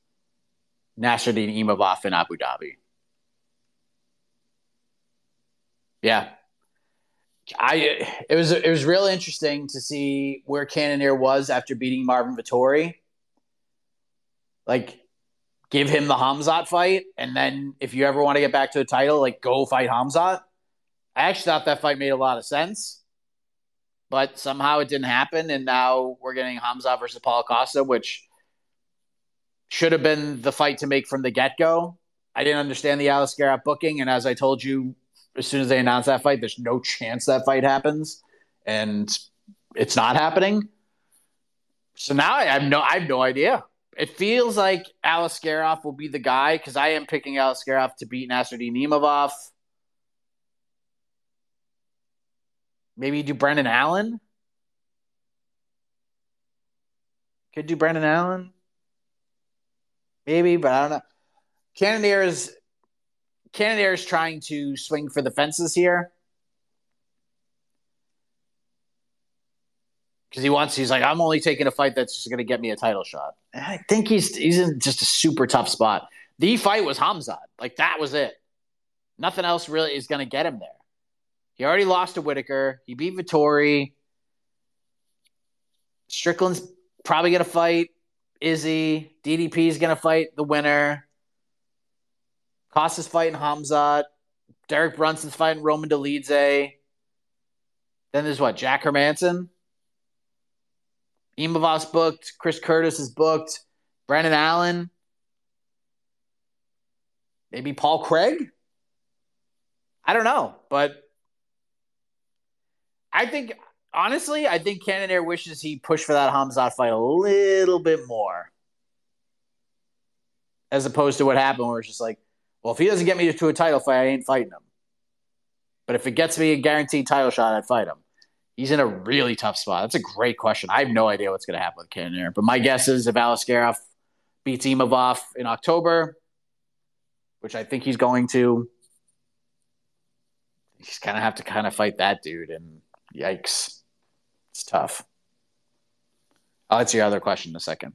Nassourdine Imavov in Abu Dhabi. Yeah. I it was it was really interesting to see where Cannonier was after beating Marvin Vettori. Like give him the Hamzat fight and then if you ever want to get back to a title, like go fight Hamzat. I actually thought that fight made a lot of sense. But somehow it didn't happen and now we're getting Hamzat versus Paul Costa, which should have been the fight to make from the get-go. I didn't understand the Aliskerov booking and as I told you as soon as they announce that fight, there's no chance that fight happens, and it's not happening. So now I have no, I have no idea. It feels like Aliskerov will be the guy because I am picking Aliskerov to beat Nassourdine Imavov. Maybe do Brendan Allen. Could do Brendan Allen. Maybe, but I don't know. Cannonier Cannonier is trying to swing for the fences here. Because he wants, he's like, I'm only taking a fight that's just going to get me a title shot. And I think he's he's in just a super tough spot. the fight was Hamzat. Like that was it. Nothing else really is going to get him there. He already lost to Whitaker. He beat Vettori. Strickland's probably going to fight Izzy. DDP is going to fight the winner. Costa's fighting Hamzat. Derek Brunson's fighting Roman Dolidze. Then there's what? Jack Hermansson. Imavov's booked. Chris Curtis is booked. Brendan Allen. Maybe Paul Craig. I don't know, but I think honestly, I think Cannonier wishes he pushed for that Hamzat fight a little bit more, as opposed to what happened, where it's just like, well, if he doesn't get me to a title fight, I ain't fighting him. But if it gets me a guaranteed title shot, I'd fight him. He's in a really tough spot. That's a great question. I have no idea what's going to happen with Cannonier, but my guess is if Askarov beats Imavov in October, which I think he's going to, he's gonna have to kind of fight that dude, and yikes, it's tough. I'll answer your other question in a second.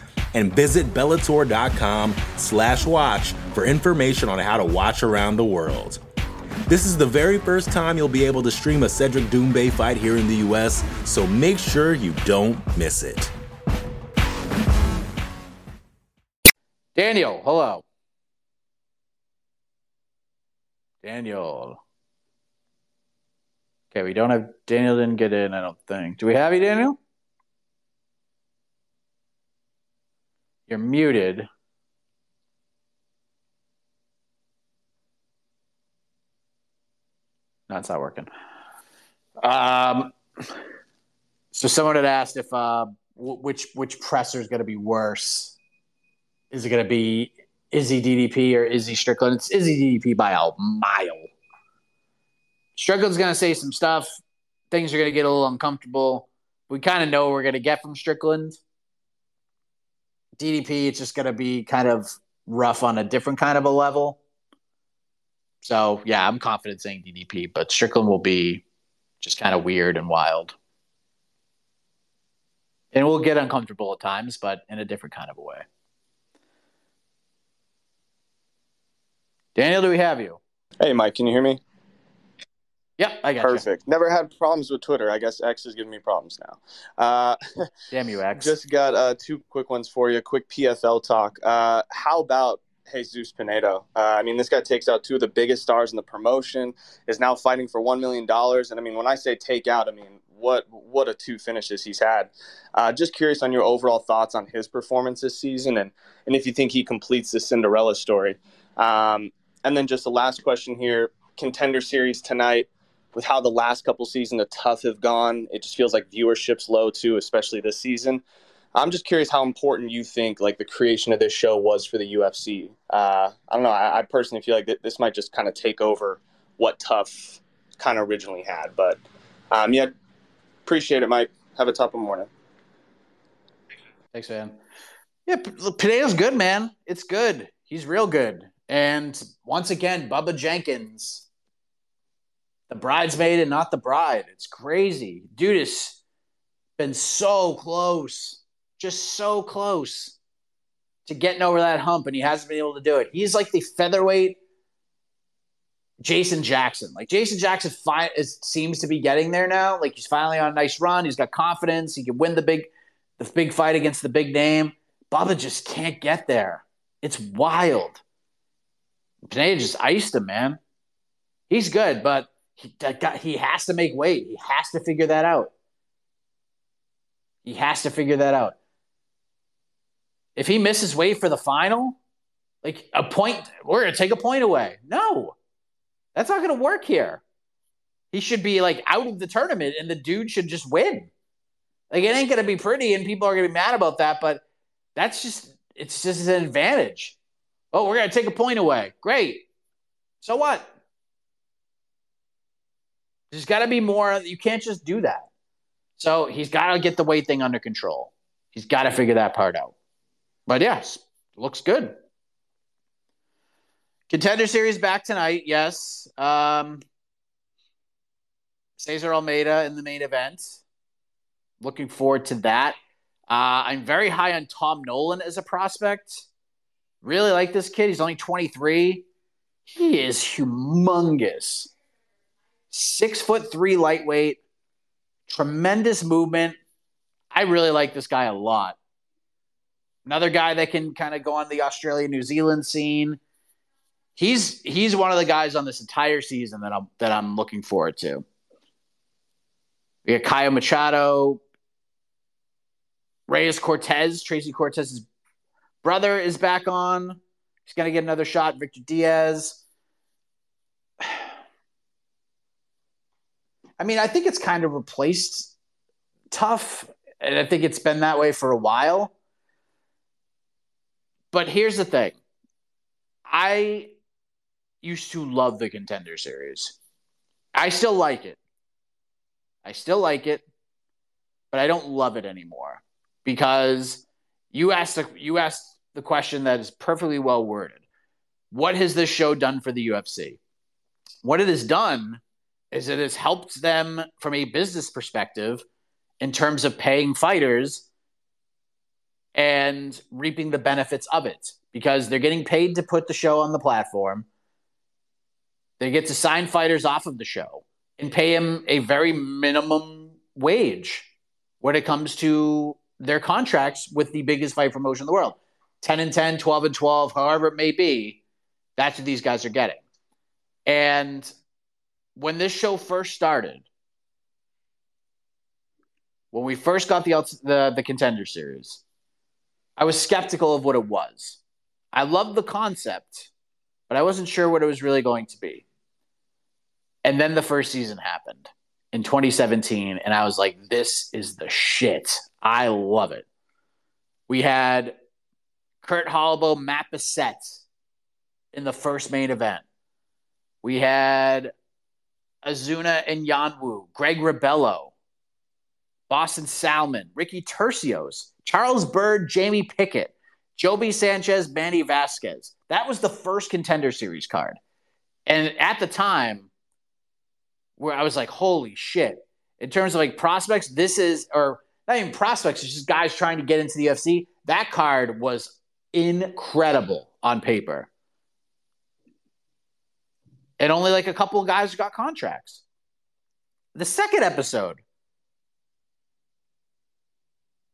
and visit bellator.com slash watch for information on how to watch around the world. This is the very first time you'll be able to stream a Cedric Doumbé fight here in the US, so make sure you don't miss it. Daniel, hello. Daniel. Okay, we don't have Daniel didn't get in, I don't think. Do we have you, Daniel? You're muted. No, it's not working. Um, so someone had asked if uh, w- which which presser is going to be worse. Is it going to be Izzy DDP or Izzy Strickland? It's Izzy DDP by a mile. Strickland's going to say some stuff. Things are going to get a little uncomfortable. We kind of know what we're going to get from Strickland. DDP, it's just going to be kind of rough on a different kind of a level. So, yeah, I'm confident saying DDP, but Strickland will be just kind of weird and wild. And we'll get uncomfortable at times, but in a different kind of a way. Daniel, do we have you? Hey, Mike, can you hear me? Yep, I got Perfect. Never had problems with Twitter. I guess X is giving me problems now. Uh, (laughs) Damn you, X. Just got uh, two quick ones for you. Quick PFL talk. Uh, how about Jesus Pinedo? Uh, I mean, this guy takes out two of the biggest stars in the promotion. Is now fighting for one million dollars. And I mean, when I say take out, I mean what what a two finishes he's had. Uh, just curious on your overall thoughts on his performance this season, and and if you think he completes the Cinderella story. Um, and then just the last question here: Contender Series tonight with how the last couple seasons of TUF have gone, it just feels like viewership's low too, especially this season. I'm just curious how important you think like the creation of this show was for the UFC. Uh, I don't know. I, I personally feel like th- this might just kind of take over what TUF kind of originally had. But um, yeah, appreciate it, Mike. Have a top of morning. Thanks, man. Yeah, Pinedo's good, man. It's good. He's real good. And once again, Bubba Jenkins the bridesmaid and not the bride. It's crazy. Dude has been so close, just so close to getting over that hump, and he hasn't been able to do it. He's like the featherweight Jason Jackson. Like Jason Jackson fi- is, seems to be getting there now. Like he's finally on a nice run. He's got confidence. He can win the big, the big fight against the big name. Bubba just can't get there. It's wild. Pinedo just iced him, man. He's good, but he, got, he has to make weight. He has to figure that out. He has to figure that out. If he misses weight for the final, like a point, we're going to take a point away. No, that's not going to work here. He should be like out of the tournament and the dude should just win. Like it ain't going to be pretty and people are going to be mad about that, but that's just, it's just an advantage. Oh, we're going to take a point away. Great. So what? There's got to be more. You can't just do that. So he's got to get the weight thing under control. He's got to figure that part out. But yes, looks good. Contender Series back tonight. Yes. Um, Cesar Almeida in the main event. Looking forward to that. Uh, I'm very high on Tom Nolan as a prospect. Really like this kid. He's only 23. He is humongous. Six foot three lightweight, tremendous movement. I really like this guy a lot. Another guy that can kind of go on the Australia New Zealand scene. He's he's one of the guys on this entire season that I'm that I'm looking forward to. We got Caio Machado, Reyes Cortez, Tracy Cortez's brother is back on. He's going to get another shot. Victor Diaz. I mean, I think it's kind of replaced TUF, and I think it's been that way for a while. But here's the thing I used to love the contender series. I still like it. I still like it, but I don't love it anymore because you asked the, you asked the question that is perfectly well worded. What has this show done for the UFC? What it has done is it has helped them from a business perspective in terms of paying fighters and reaping the benefits of it because they're getting paid to put the show on the platform. They get to sign fighters off of the show and pay them a very minimum wage when it comes to their contracts with the biggest fight promotion in the world 10 and 10, 12 and 12, however it may be. That's what these guys are getting. And when this show first started, when we first got the the, the contender series, I was skeptical of what it was. I loved the concept, but I wasn't sure what it was really going to be. And then the first season happened in 2017, and I was like, this is the shit. I love it. We had Kurt Holobaugh, Matt Bessette in the first main event. We had Azunna Anyanwu, Greg Rebello, Boston Salmon, Ricky Turcios, Charles Byrd, Jamie Pickett, Joby Sanchez, Manny Vasquez. That was the first contender series card. And at the time, where I was like, holy shit. In terms of like prospects, this is, or not even prospects, it's just guys trying to get into the UFC. That card was incredible on paper. And only like a couple of guys got contracts. The second episode,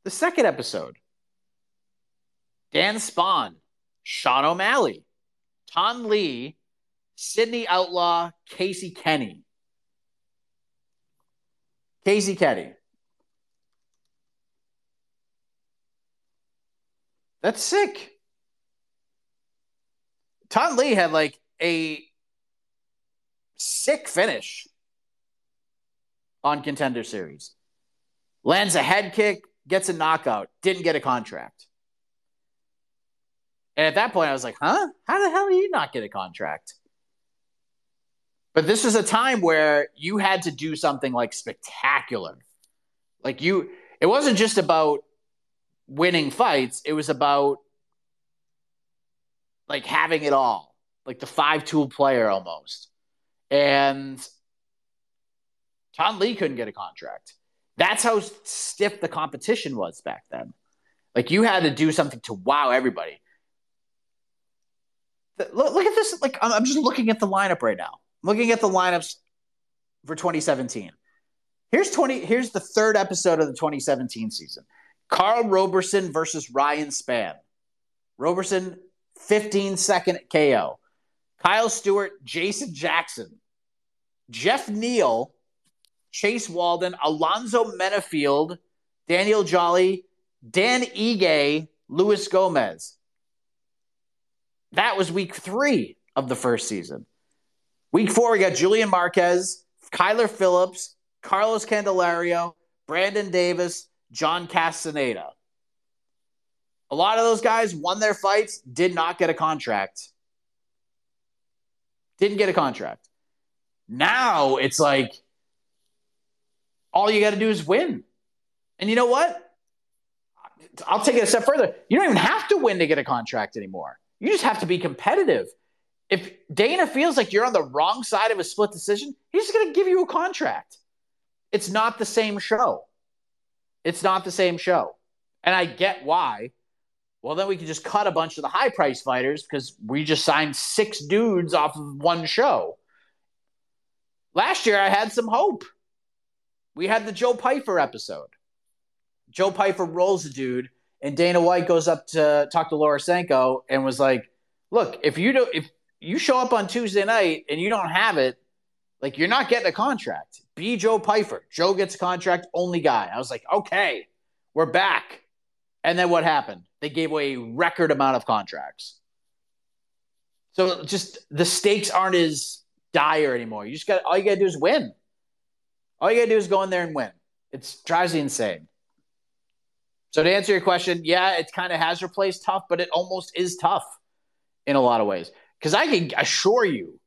the second episode, Dan Spawn, Sean O'Malley, Ton Lee, Sydney Outlaw, Casey Kenney. Casey Kenney. That's sick. Ton Lee had like a sick finish on contender series. Lands a head kick, gets a knockout, didn't get a contract. And at that point, I was like, huh? How the hell did you not get a contract? But this was a time where you had to do something like spectacular. Like you, it wasn't just about winning fights, it was about like having it all, like the five tool player almost. And Ton Lee couldn't get a contract. That's how stiff the competition was back then. Like you had to do something to wow everybody. Look, look at this. Like I'm just looking at the lineup right now. Looking at the lineups for 2017. Here's 20. Here's the third episode of the 2017 season. Karl Roberson versus Ryan Spann. Roberson, 15 second KO. Kyle Stewart, Jason Jackson, Geoff Neal, Chase Walden, Alonzo Menifield, Daniel Jolly, Dan Ige, Luis Gomez. That was week three of the first season. Week four, we got Julian Marquez, Kyler Phillips, Carlos Candelario, Brandon Davis, John Castaneda. A lot of those guys won their fights, did not get a contract. Didn't get a contract. Now it's like all you got to do is win. And you know what? I'll take it a step further. You don't even have to win to get a contract anymore. You just have to be competitive. If Dana feels like you're on the wrong side of a split decision, he's just going to give you a contract. It's not the same show. It's not the same show. And I get why. Well, then we can just cut a bunch of the high price fighters because we just signed six dudes off of one show. Last year, I had some hope. We had the Joe Pyfer episode. Joe Pyfer rolls a dude, and Dana White goes up to talk to Lorosenko and was like, "Look, if you don't, if you show up on Tuesday night and you don't have it, like you're not getting a contract. Be Joe Pyfer. Joe gets a contract, only guy." I was like, "Okay, we're back." And then what happened? They gave away a record amount of contracts. So just the stakes aren't as dire anymore. You just got all you got to do is win. All you got to do is go in there and win. It drives you insane. So to answer your question, yeah, it kind of has replaced TUF, but it almost is TUF in a lot of ways. Because I can assure you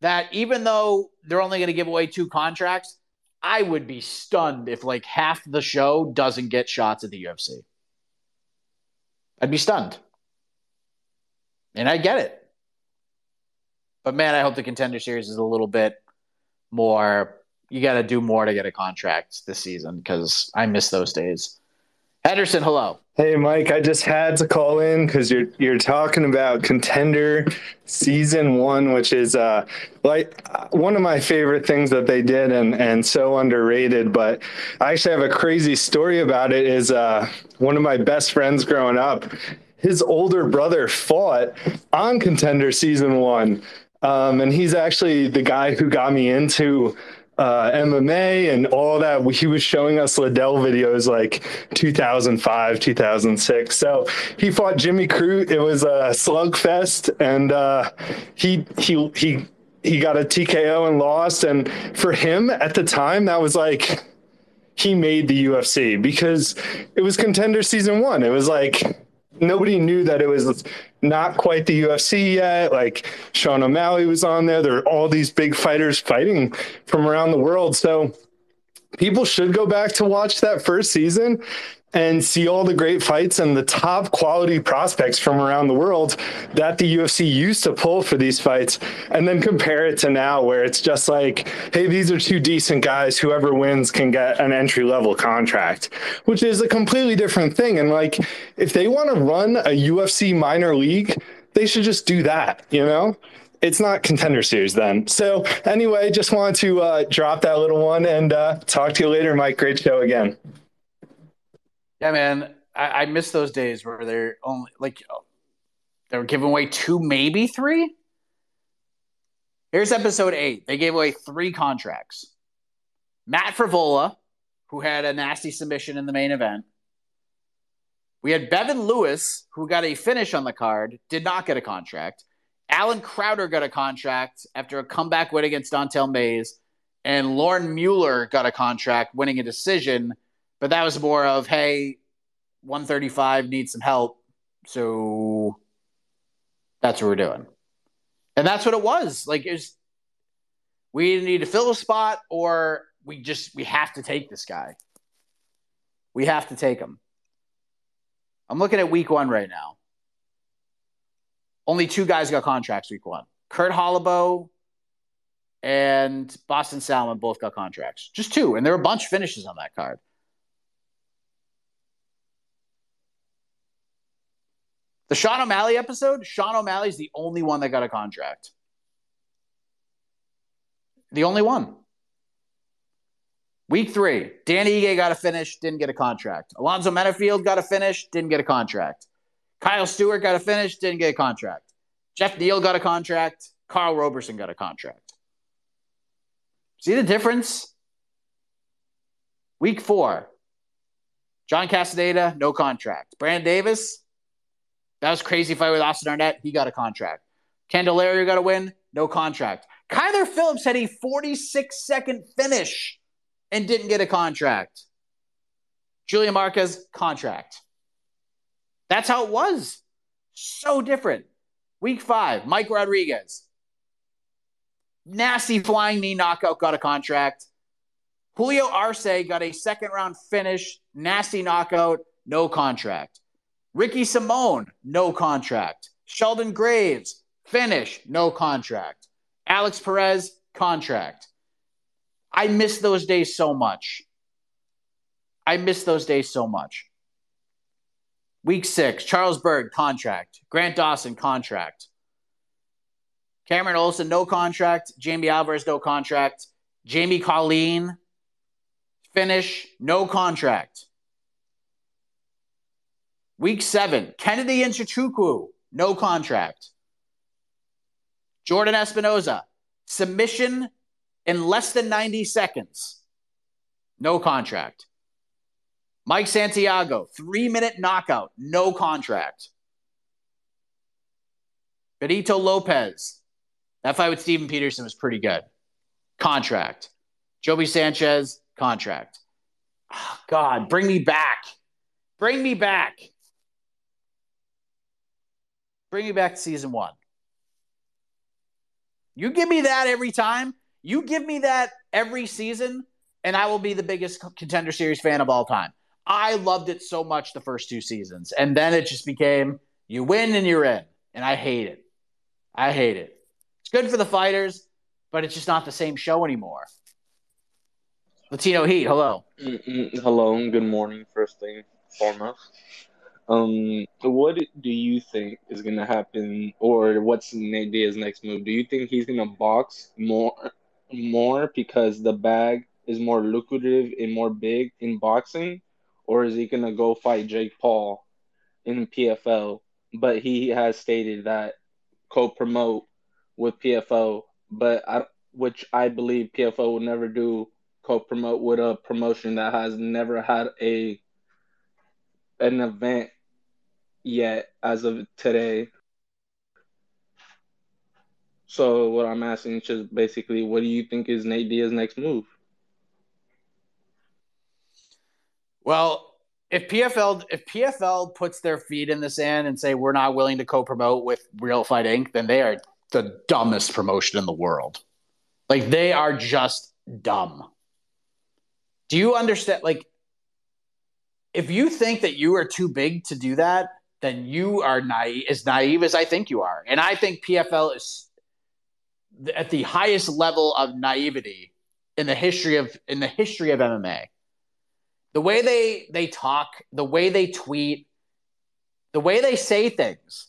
that even though they're only going to give away two contracts, I would be stunned if like half the show doesn't get shots at the UFC. I'd be stunned. And I get it. But man, I hope the contender series is a little bit more. You got to do more to get a contract this season because I miss those days. Henderson, hello. Hey, Mike. I just had to call in because you're you're talking about contender season one, which is uh like one of my favorite things that they did and and so underrated. But I actually have a crazy story about it. Is uh one of my best friends growing up. His older brother fought on contender season one. Um, and he's actually the guy who got me into uh, MMA and all that. He was showing us Liddell videos like 2005, 2006. So he fought Jimmy Crute. It was a slugfest, and uh, he he he he got a TKO and lost. And for him at the time, that was like he made the UFC because it was contender season one. It was like nobody knew that it was not quite the UFC yet. Like Sean O'Malley was on there. There are all these big fighters fighting from around the world. So people should go back to watch that first season and see all the great fights and the top quality prospects from around the world that the UFC used to pull for these fights, and then compare it to now where it's just like, hey, these are two decent guys. Whoever wins can get an entry level contract, which is a completely different thing. And like, if they want to run a UFC minor league, they should just do that, you know? it's not contender series then. So anyway, just wanted to uh, drop that little one and uh, talk to you later, Mike. Great show again. Yeah, man, I, I miss those days where they're only like they were giving away two, maybe three. Here's episode eight. They gave away three contracts. Matt Frevola, who had a nasty submission in the main event. We had Bevon Lewis, who got a finish on the card, did not get a contract. Allen Crowder got a contract after a comeback win against Don'Tale Mays, And Lauren Mueller got a contract winning a decision but that was more of, hey, 135 needs some help. So that's what we're doing. And that's what it was. Like, it's we need to fill a spot or we just, we have to take this guy. We have to take him. I'm looking at week one right now. Only two guys got contracts week one. Kurt Holobaugh and Boston Salmon both got contracts. Just two. And there were a bunch of finishes on that card. The Sean O'Malley episode, Sean O'Malley's the only one that got a contract. The only one. Week three, Danny Ige got a finish, didn't get a contract. Alonzo Menifield got a finish, didn't get a contract. Kyle Stewart got a finish, didn't get a contract. Geoff Neal got a contract. Karl Roberson got a contract. See the difference? Week four, John Castaneda, no contract. Brandon Davis, that was crazy fight with Austin Arnett. He got a contract. Candelario got a win. No contract. Kyler Phillips had a 46 second finish and didn't get a contract. Julian Marquez, contract. That's how it was. So different. Week five, Mike Rodriguez. Nasty flying knee knockout, got a contract. Julio Arce got a second round finish, nasty knockout, no contract. Ricky Simone, no contract. Shelton Graves, finish, no contract. Alex Perez, contract. I miss those days so much. I miss those days so much. Week six, Charles Byrd, contract. Grant Dawson, contract. Cameron Olson, no contract. Jamie Alvarez, no contract. Jamie Colleen, finish, no contract. Week seven, Kennedy and Nzechukwu, no contract. Jordan Espinosa, submission in less than 90 seconds, no contract. Mike Santiago, three minute knockout, no contract. Benito Lopez, that fight with Steven Peterson was pretty good. Contract. Joby Sanchez, contract. Oh, God, bring me back. Bring me back. Bring me back to season one. You give me that every time. You give me that every season, and I will be the biggest contender series fan of all time. I loved it so much the first two seasons. And then it just became you win and you're in. And I hate it. I hate it. It's good for the fighters, but it's just not the same show anymore. Latino Heat, hello. Mm-mm, hello and good morning, first thing foremost. Um, what do you think is gonna happen, or what's Nate Diaz's next move? Do you think he's gonna box more, more because the bag is more lucrative and more big in boxing, or is he gonna go fight Jake Paul in PFL? But he has stated that co-promote with PFL, but I, which I believe PFL would never do co-promote with a promotion that has never had a an event yet as of today. So what I'm asking is just basically, what do you think is Nate Diaz's next move? Well, if PFL if PFL puts their feet in the sand and say we're not willing to co-promote with Real Fight Inc., then they are the dumbest promotion in the world. Like they are just dumb. Do you understand? Like, if you think that you are too big to do that, then you are naive, as naive as I think you are. And I think PFL is at the highest level of naivety in the history of in the history of MMA. The way they they talk, the way they tweet, the way they say things.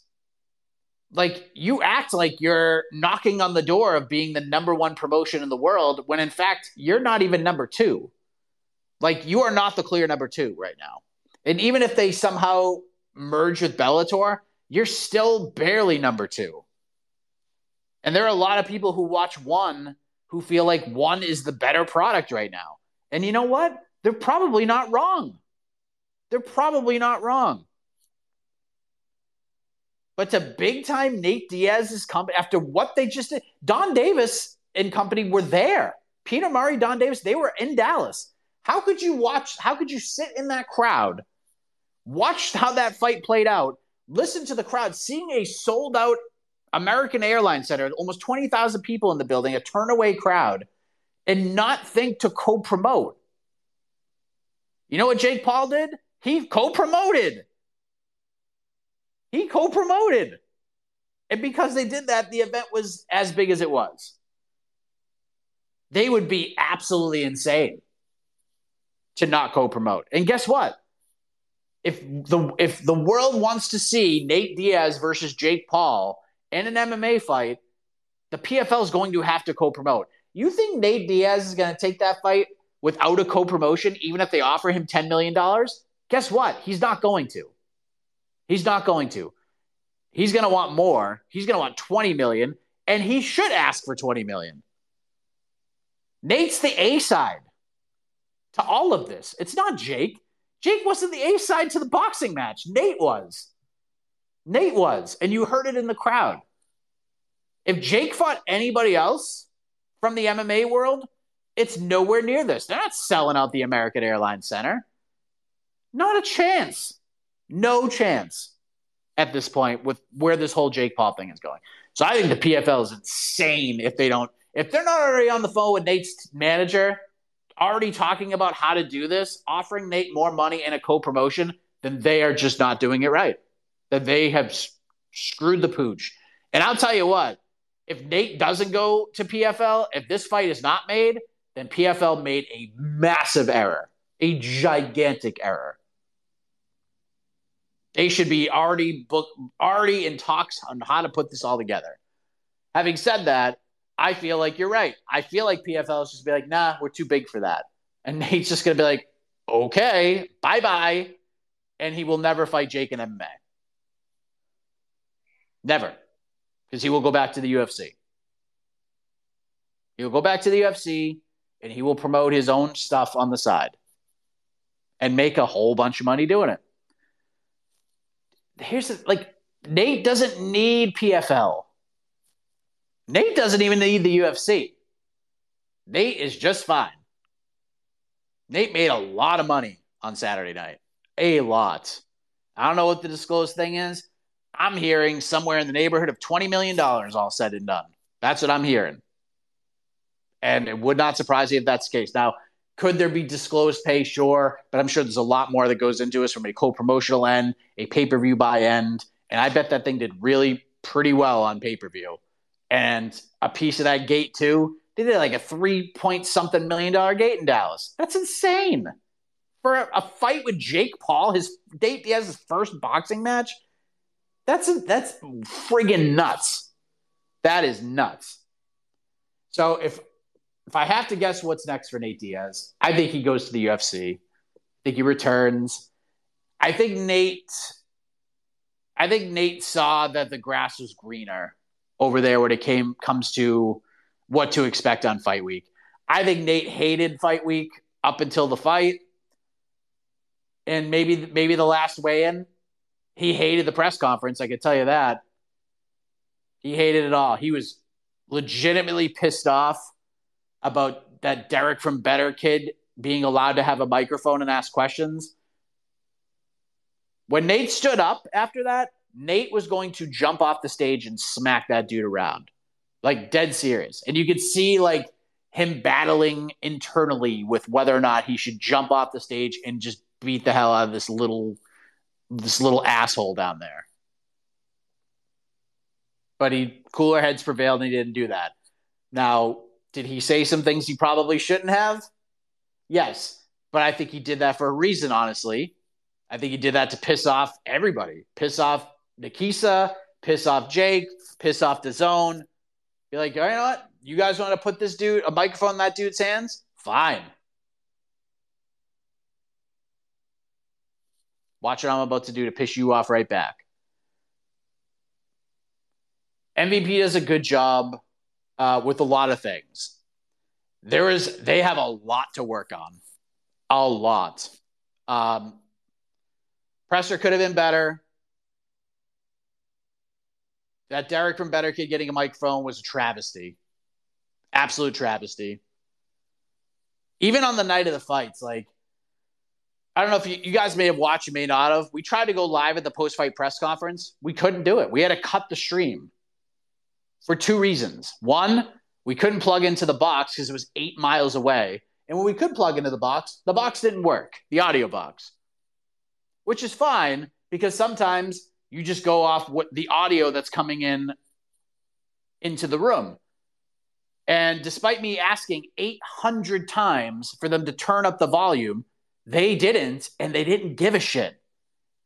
Like you act like you're knocking on the door of being the number one promotion in the world when in fact you're not even number 2. Like you are not the clear number 2 right now. And even if they somehow merge with Bellator, you're still barely number two. And there are a lot of people who watch one who feel like one is the better product right now. And you know what? They're probably not wrong. They're probably not wrong. But to big time Nate Diaz's company, after what they just did, Donn Davis and company were there. Peter Murray, Donn Davis, they were in Dallas. How could you watch? How could you sit in that crowd watched how that fight played out, listened to the crowd, seeing a sold out American Airlines Center, almost 20,000 people in the building, a turnaway crowd, and not think to co promote. You know what Jake Paul did? He co promoted. He co promoted. And because they did that, the event was as big as it was. They would be absolutely insane to not co promote. And guess what? If the if the world wants to see Nate Diaz versus Jake Paul in an MMA fight, the PFL is going to have to co-promote. You think Nate Diaz is going to take that fight without a co-promotion, even if they offer him ten million dollars? Guess what? He's not going to. He's not going to. He's going to want more. He's going to want twenty million, and he should ask for twenty million. Nate's the A side to all of this. It's not Jake. Jake wasn't the A side to the boxing match. Nate was. Nate was. And you heard it in the crowd. If Jake fought anybody else from the MMA world, it's nowhere near this. They're not selling out the American Airlines Center. Not a chance. No chance at this point with where this whole Jake Paul thing is going. So I think the PFL is insane if they don't, if they're not already on the phone with Nate's manager, already talking about how to do this, offering Nate more money and a co promotion, then they are just not doing it right. That they have screwed the pooch. And I'll tell you what, if Nate doesn't go to PFL, if this fight is not made, then PFL made a massive error, a gigantic error. They should be already book, already in talks on how to put this all together. Having said that, I feel like you're right. I feel like PFL is just be like, nah, we're too big for that. And Nate's just gonna be like, okay, bye bye. And he will never fight Jake in MMA. Never. Because he will go back to the UFC. He will go back to the UFC and he will promote his own stuff on the side and make a whole bunch of money doing it. Here's the like Nate doesn't need PFL. Nate doesn't even need the UFC. Nate is just fine. Nate made a lot of money on Saturday night. A lot. I don't know what the disclosed thing is. I'm hearing somewhere in the neighborhood of $20 million all said and done. That's what I'm hearing. And it would not surprise me if that's the case. Now, could there be disclosed pay? Sure. But I'm sure there's a lot more that goes into it from a co promotional end, a pay per view buy end. And I bet that thing did really pretty well on pay per view. And a piece of that gate, too. They did like a three point something million dollar gate in Dallas. That's insane. For a, a fight with Jake Paul, his date, he has his first boxing match. That's that's friggin' nuts. That is nuts. So if if I have to guess what's next for Nate Diaz, I think he goes to the UFC. I think he returns. I think Nate I think Nate saw that the grass was greener over there when it came comes to what to expect on fight week. I think Nate hated fight week up until the fight. And maybe maybe the last weigh-in, he hated the press conference, I could tell you that. He hated it all. He was legitimately pissed off about that Derek from Better kid being allowed to have a microphone and ask questions. When Nate stood up after that, Nate was going to jump off the stage and smack that dude around. Like dead serious. And you could see like him battling internally with whether or not he should jump off the stage and just beat the hell out of this little this little asshole down there. But he cooler heads prevailed and he didn't do that. Now, did he say some things he probably shouldn't have? Yes. But I think he did that for a reason, honestly. I think he did that to piss off everybody. Piss off Nakisa, piss off Jake, piss off DAZN. Be like, you know what? You guys want to put this dude, a microphone in that dude's hands? Fine. Watch what I'm about to do to piss you off right back. MVP does a good job uh, with a lot of things. There is, they have a lot to work on, a lot. Um, Presser could have been better. That Derek from Better Kid getting a microphone was a travesty, absolute travesty. Even on the night of the fights, like I don't know if you, you guys may have watched, you may not have. We tried to go live at the post fight press conference. We couldn't do it. We had to cut the stream for two reasons. One, we couldn't plug into the box because it was eight miles away. And when we could plug into the box, the box didn't work, the audio box, which is fine because sometimes you just go off what the audio that's coming in into the room. And despite me asking 800 times for them to turn up the volume, they didn't, and they didn't give a shit.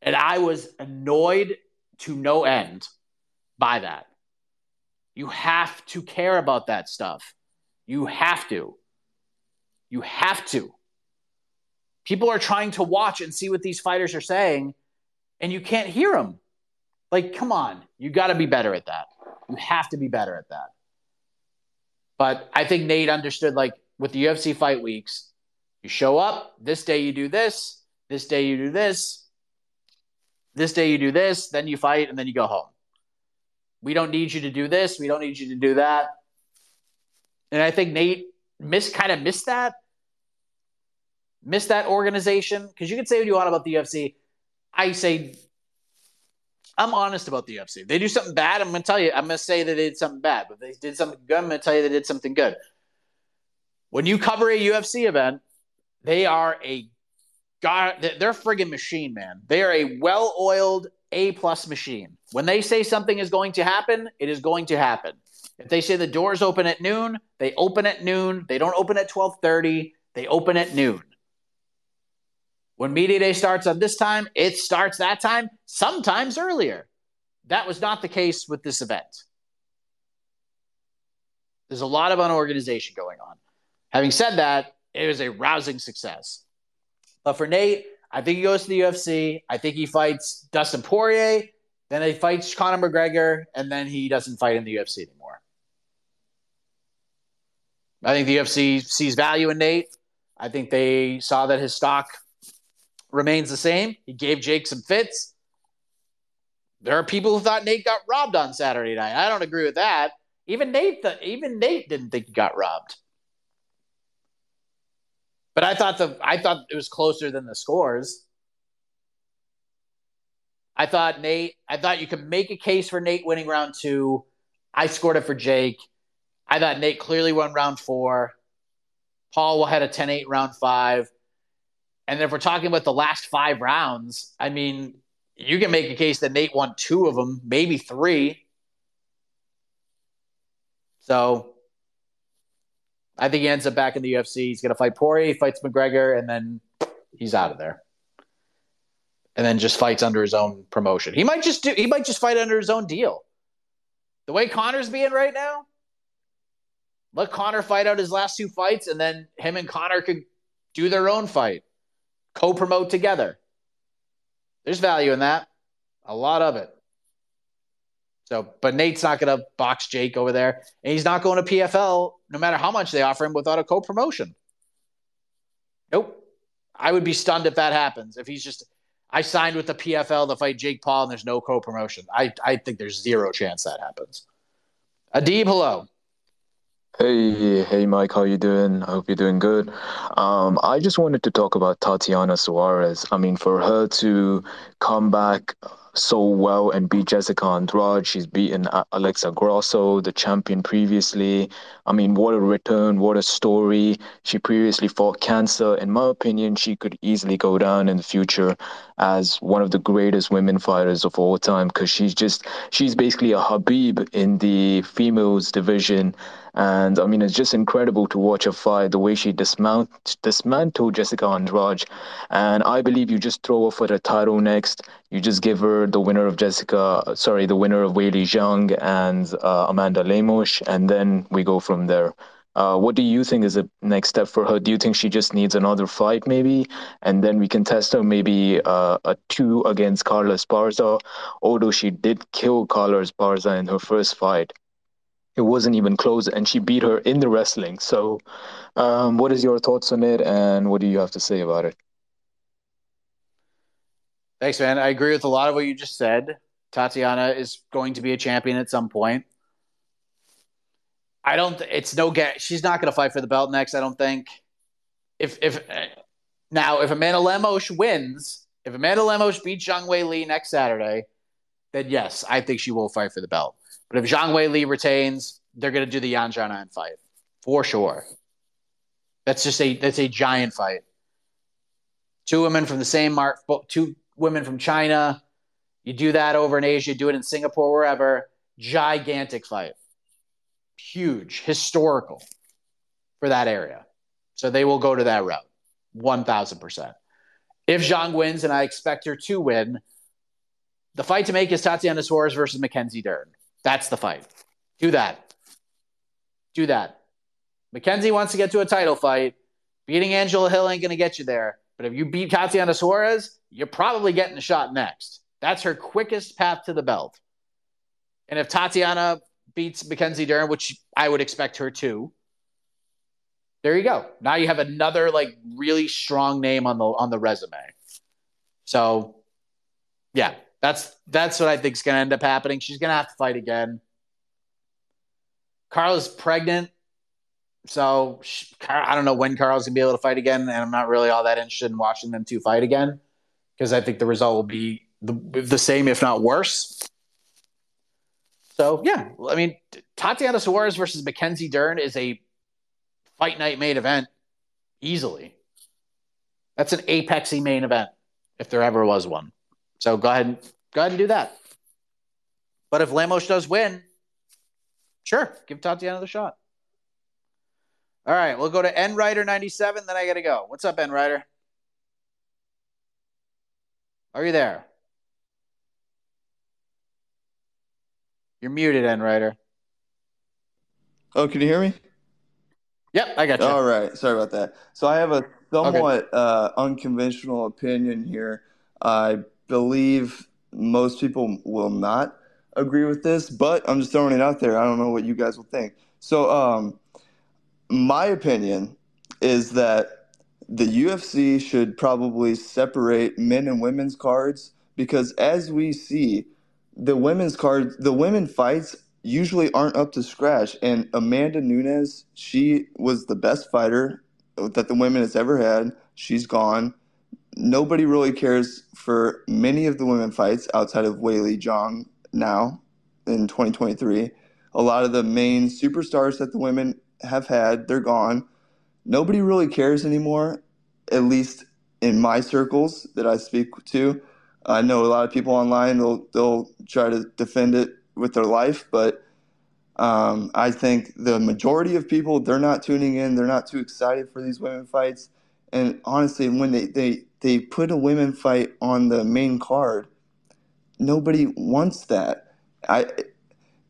And I was annoyed to no end by that. You have to care about that stuff. You have to. You have to. People are trying to watch and see what these fighters are saying, and you can't hear them. Like, come on. You got to be better at that. You have to be better at that. But I think Nate understood, like, with the UFC fight weeks, you show up, this day you do this, this day you do this, this day you do this, then you fight, and then you go home. We don't need you to do this. We don't need you to do that. And I think Nate missed kind of missed that. Missed that organization. Because you can say what you want about the UFC. I say I'm honest about the UFC. They do something bad, I'm going to tell you. I'm going to say that they did something bad. But they did something good, I'm going to tell you they did something good. When you cover a UFC event, they are a god. They're friggin' machine, man. They are a well-oiled A plus machine. When they say something is going to happen, it is going to happen. If they say the doors open at noon, they open at noon. They don't open at 12:30. They open at noon. When media day starts on this time, it starts that time, sometimes earlier. That was not the case with this event. There's a lot of unorganization going on. Having said that, it was a rousing success. But for Nate, I think he goes to the UFC. I think he fights Dustin Poirier. Then he fights Conor McGregor, and then he doesn't fight in the UFC anymore. I think the UFC sees value in Nate. I think they saw that his stock remains the same. He gave Jake some fits. There are people who thought Nate got robbed on Saturday night. I don't agree with that. Even Nate, th- even Nate didn't think he got robbed. But I thought the I thought it was closer than the scores. I thought Nate. I thought you could make a case for Nate winning round two. I scored it for Jake. I thought Nate clearly won round four. Paul had a 10-8 round five. And if we're talking about the last five rounds, I mean, you can make a case that Nate won two of them, maybe three. So I think he ends up back in the UFC. He's going to fight Poirier, fights McGregor, and then he's out of there. And then just fights under his own promotion. He might just do. He might just fight under his own deal. The way Conor's being right now, let Conor fight out his last two fights, and then him and Conor could do their own fight co promote together. There's value in that, a lot of it. So, but Nate's not going to box Jake over there, and he's not going to PFL no matter how much they offer him without a co promotion. Nope. I would be stunned if that happens. If he's just, I signed with the PFL to fight Jake Paul and there's no co promotion. I, I think there's zero chance that happens. Adib, hello. Hey, hey, Mike, how you doing? I hope you're doing good. Um, I just wanted to talk about Tatiana Suarez. I mean, for her to come back so well and beat Jessica Andrade, she's beaten Alexa Grasso, the champion previously. I mean, what a return, what a story. She previously fought cancer. In my opinion, she could easily go down in the future as one of the greatest women fighters of all time because she's just, she's basically a Khabib in the females division and I mean, it's just incredible to watch her fight, the way she dismount, dismantled Jessica Andrade. And I believe you just throw her for the title next. You just give her the winner of Jessica, sorry, the winner of Weili Zhang and uh, Amanda Lemos, and then we go from there. Uh, what do you think is the next step for her? Do you think she just needs another fight, maybe, and then we can test her maybe uh, a two against Carla Esparza, although she did kill Carla Esparza in her first fight it wasn't even close and she beat her in the wrestling. So um, what is your thoughts on it and what do you have to say about it? Thanks man. I agree with a lot of what you just said. Tatiana is going to be a champion at some point. I don't it's no get she's not going to fight for the belt next i don't think. If if now if amanda lemos wins if amanda lemos beats zhang wei li next saturday then yes i think she will fight for the belt but if Zhang Weili retains, they're going to do the Yan Xiaonan fight for sure. That's just a that's a giant fight. Two women from the same mark, two women from China. You do that over in Asia, do it in Singapore, wherever. Gigantic fight, huge, historical for that area. So they will go to that route, one thousand percent. If Zhang wins, and I expect her to win, the fight to make is Tatiana Suarez versus Mackenzie Dern. That's the fight. Do that. Do that. Mackenzie wants to get to a title fight. Beating Angela Hill ain't going to get you there. But if you beat Tatiana Suarez, you're probably getting a shot next. That's her quickest path to the belt. And if Tatiana beats Mackenzie Dern, which I would expect her to, there you go. Now you have another like really strong name on the on the resume. So, yeah, that's that's what I think is going to end up happening. She's going to have to fight again. Carla's pregnant, so she, I don't know when Carla's going to be able to fight again, and I'm not really all that interested in watching them two fight again because I think the result will be the, the same, if not worse. So yeah, I mean, Tatiana Suarez versus Mackenzie Dern is a fight night main event easily. That's an apexy main event if there ever was one. So go ahead, and, go ahead and do that. But if Lemos does win, sure, give Tatiana the shot. All right, we'll go to N Rider 97, then I got to go. What's up, N Rider? Are you there? You're muted, N Rider. Oh, can you hear me? Yep, I got you. All right, sorry about that. So I have a somewhat uh, unconventional opinion here. I believe most people will not agree with this, but I'm just throwing it out there. I don't know what you guys will think. So, um, my opinion is that the UFC should probably separate men and women's cards because, as we see, the women's cards, the women fights usually aren't up to scratch. And Amanda Nunes, she was the best fighter that the women has ever had. She's gone. Nobody really cares for many of the women fights outside of Weili Zhang now in 2023. A lot of the main superstars that the women have had, they're gone. Nobody really cares anymore, at least in my circles that I speak to. I know a lot of people online they'll they'll try to defend it with their life, but um, I think the majority of people they're not tuning in. They're not too excited for these women fights. And honestly, when they, they, they put a women fight on the main card, nobody wants that. I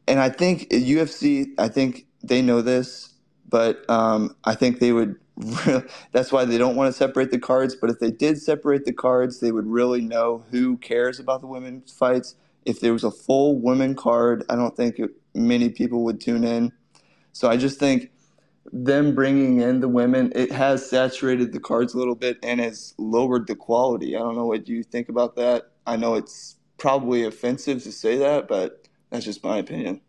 and I think UFC. I think they know this, but um, I think they would (laughs) that's why they don't want to separate the cards. But if they did separate the cards, they would really know who cares about the women's fights. If there was a full women card, I don't think many people would tune in. So I just think them bringing in the women, it has saturated the cards a little bit and has lowered the quality. I don't know what you think about that. I know it's probably offensive to say that, but that's just my opinion.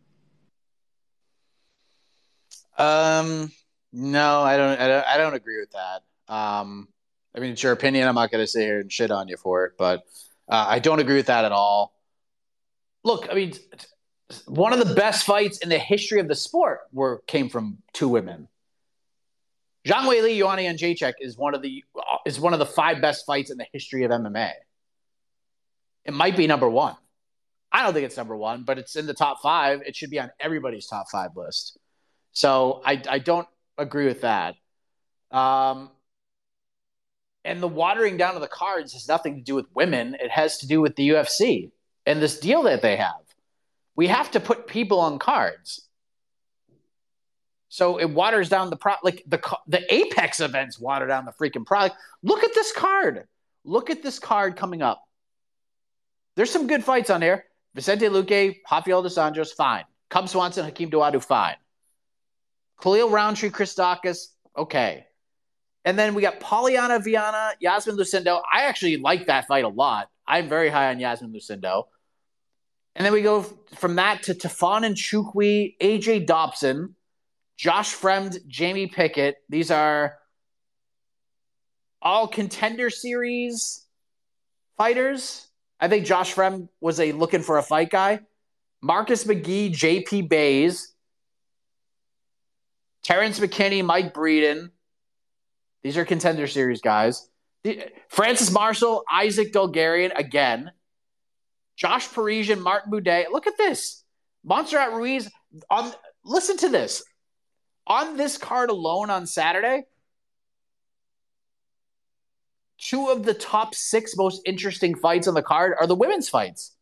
Um, no, I don't. I don't, I don't agree with that. Um, I mean, it's your opinion. I'm not going to sit here and shit on you for it, but uh, I don't agree with that at all. Look, I mean, one of the best fights in the history of the sport were came from two women. Zhang Weili, Joanna Jędrzejczyk is one of the is one of the five best fights in the history of MMA. It might be number one. I don't think it's number one, but it's in the top five. It should be on everybody's top five list. So I, I don't agree with that. Um, and the watering down of the cards has nothing to do with women. It has to do with the UFC and this deal that they have. We have to put people on cards. So it waters down the pro like the the Apex events water down the freaking product. Look at this card. Look at this card coming up. There's some good fights on there. Vicente Luque, Rafael dos Anjos, fine. Cub Swanson, Hakeem Dawodu, fine. Khalil Rountree, Chris Daukaus, okay. And then we got Polyana Viana, Yasmin Lucindo. I actually like that fight a lot. I'm very high on Yasmin Lucindo. And then we go from that to Tafon Nchukwi, AJ Dobson, Josh Fremd, Jamie Pickett. These are all contender series fighters. I think Josh Fremd was a looking for a fight guy. Marcus McGhee, JP Buys, Terrence McKinney, Mike Breeden. These are contender series guys. Francis Marshall, Isaac Dulgarian again. Josh Parisian, Martin Buday. Look at this. Montserrat Ruiz on listen to this. On this card alone on Saturday, two of the top six most interesting fights on the card are the women's fights.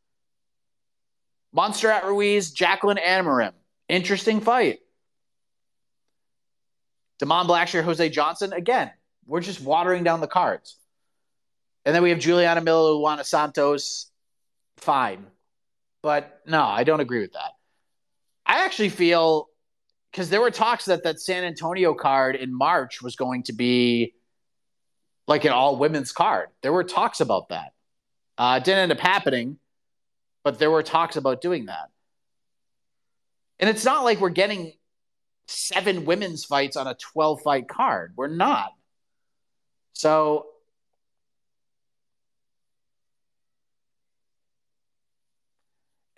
Montserrat Ruiz, Jacqueline Amorim. Interesting fight. Damon Blackshear, Jose Johnson. Again, we're just watering down the cards. And then we have Juliana Miller, Luana Santos. Fine. But no, I don't agree with that. I actually feel because there were talks that that San Antonio card in March was going to be like an all women's card. There were talks about that. Uh, it didn't end up happening, but there were talks about doing that. And it's not like we're getting seven women's fights on a 12 fight card. We're not. So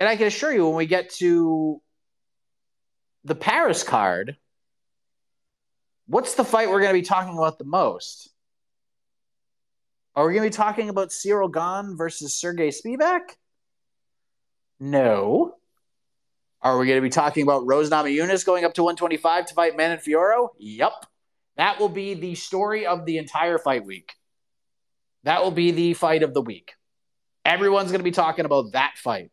And I can assure you, when we get to the Paris card, what's the fight we're going to be talking about the most? Are we going to be talking about Ciryl Gane versus Serghei Spivac? No. Are we going to be talking about Rose Namajunas going up to 125 to fight Manon Fiorot? Yup. That will be the story of the entire fight week. That will be the fight of the week. Everyone's going to be talking about that fight.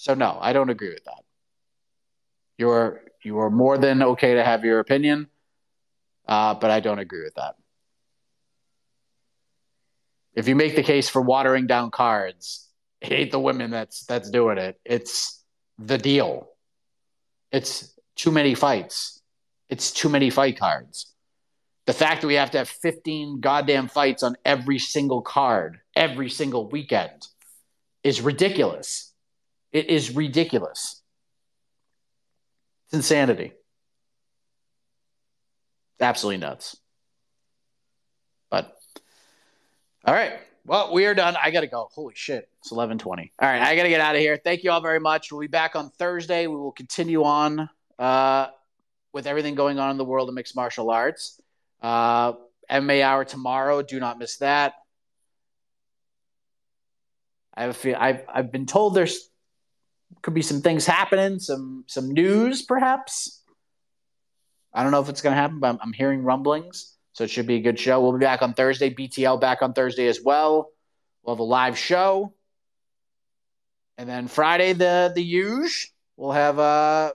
So no, I don't agree with that. You're you are more than okay to have your opinion, uh, but I don't agree with that. If you make the case for watering down cards, ain't the women that's that's doing it. It's the deal. It's too many fights. It's too many fight cards. The fact that we have to have 15 goddamn fights on every single card every single weekend is ridiculous. It is ridiculous. It's insanity. Absolutely nuts. But all right. Well, we are done. I gotta go. Holy shit. It's eleven twenty. All right, I gotta get out of here. Thank you all very much. We'll be back on Thursday. We will continue on uh, with everything going on in the world of mixed martial arts. Uh, MMA hour tomorrow. Do not miss that. I have a feel, I've I've been told there's could be some things happening, some some news perhaps. I don't know if it's going to happen, but I'm, I'm hearing rumblings, so it should be a good show. We'll be back on Thursday. BTL back on Thursday as well. We'll have a live show, and then Friday the the huge. We'll have uh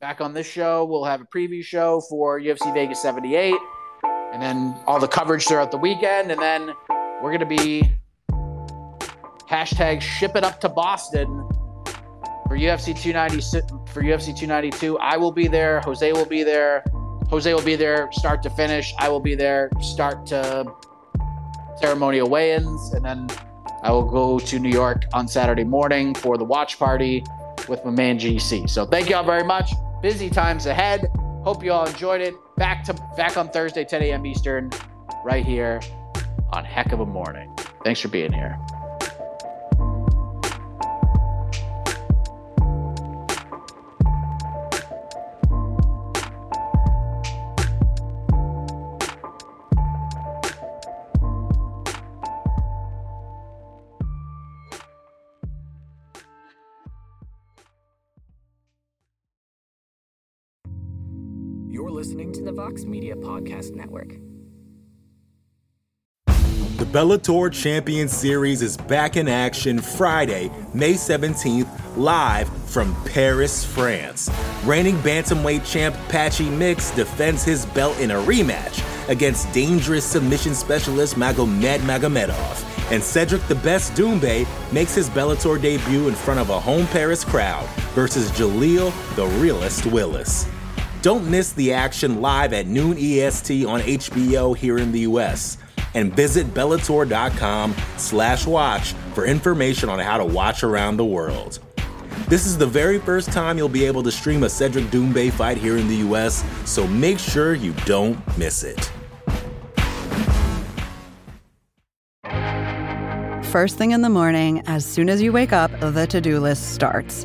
back on this show. We'll have a preview show for UFC Vegas 78, and then all the coverage throughout the weekend, and then we're going to be hashtag ship it up to Boston for UFC 290 for UFC 292. I will be there. Jose will be there. Jose will be there start to finish. I will be there start to ceremonial weigh-ins, and then I will go to New York on Saturday morning for the watch party with my man GC. So thank you all very much. Busy times ahead. Hope you all enjoyed it. Back to back on Thursday, 10 a.m. Eastern, right here on Heck of a Morning. Thanks for being here. Vox Media Podcast Network. The Bellator Champion Series is back in action Friday, May 17th, live from Paris, France. Reigning bantamweight champ Patchy Mix defends his belt in a rematch against dangerous submission specialist Magomed Magomedov. And Cedric the Best Doumbé makes his Bellator debut in front of a home Paris crowd versus Jaleel the Realist Willis. Don't miss the action live at noon EST on HBO here in the US. And visit Bellator.com slash watch for information on how to watch around the world. This is the very first time you'll be able to stream a Cedric Doumbé fight here in the US, so make sure you don't miss it. First thing in the morning, as soon as you wake up, the to do list starts.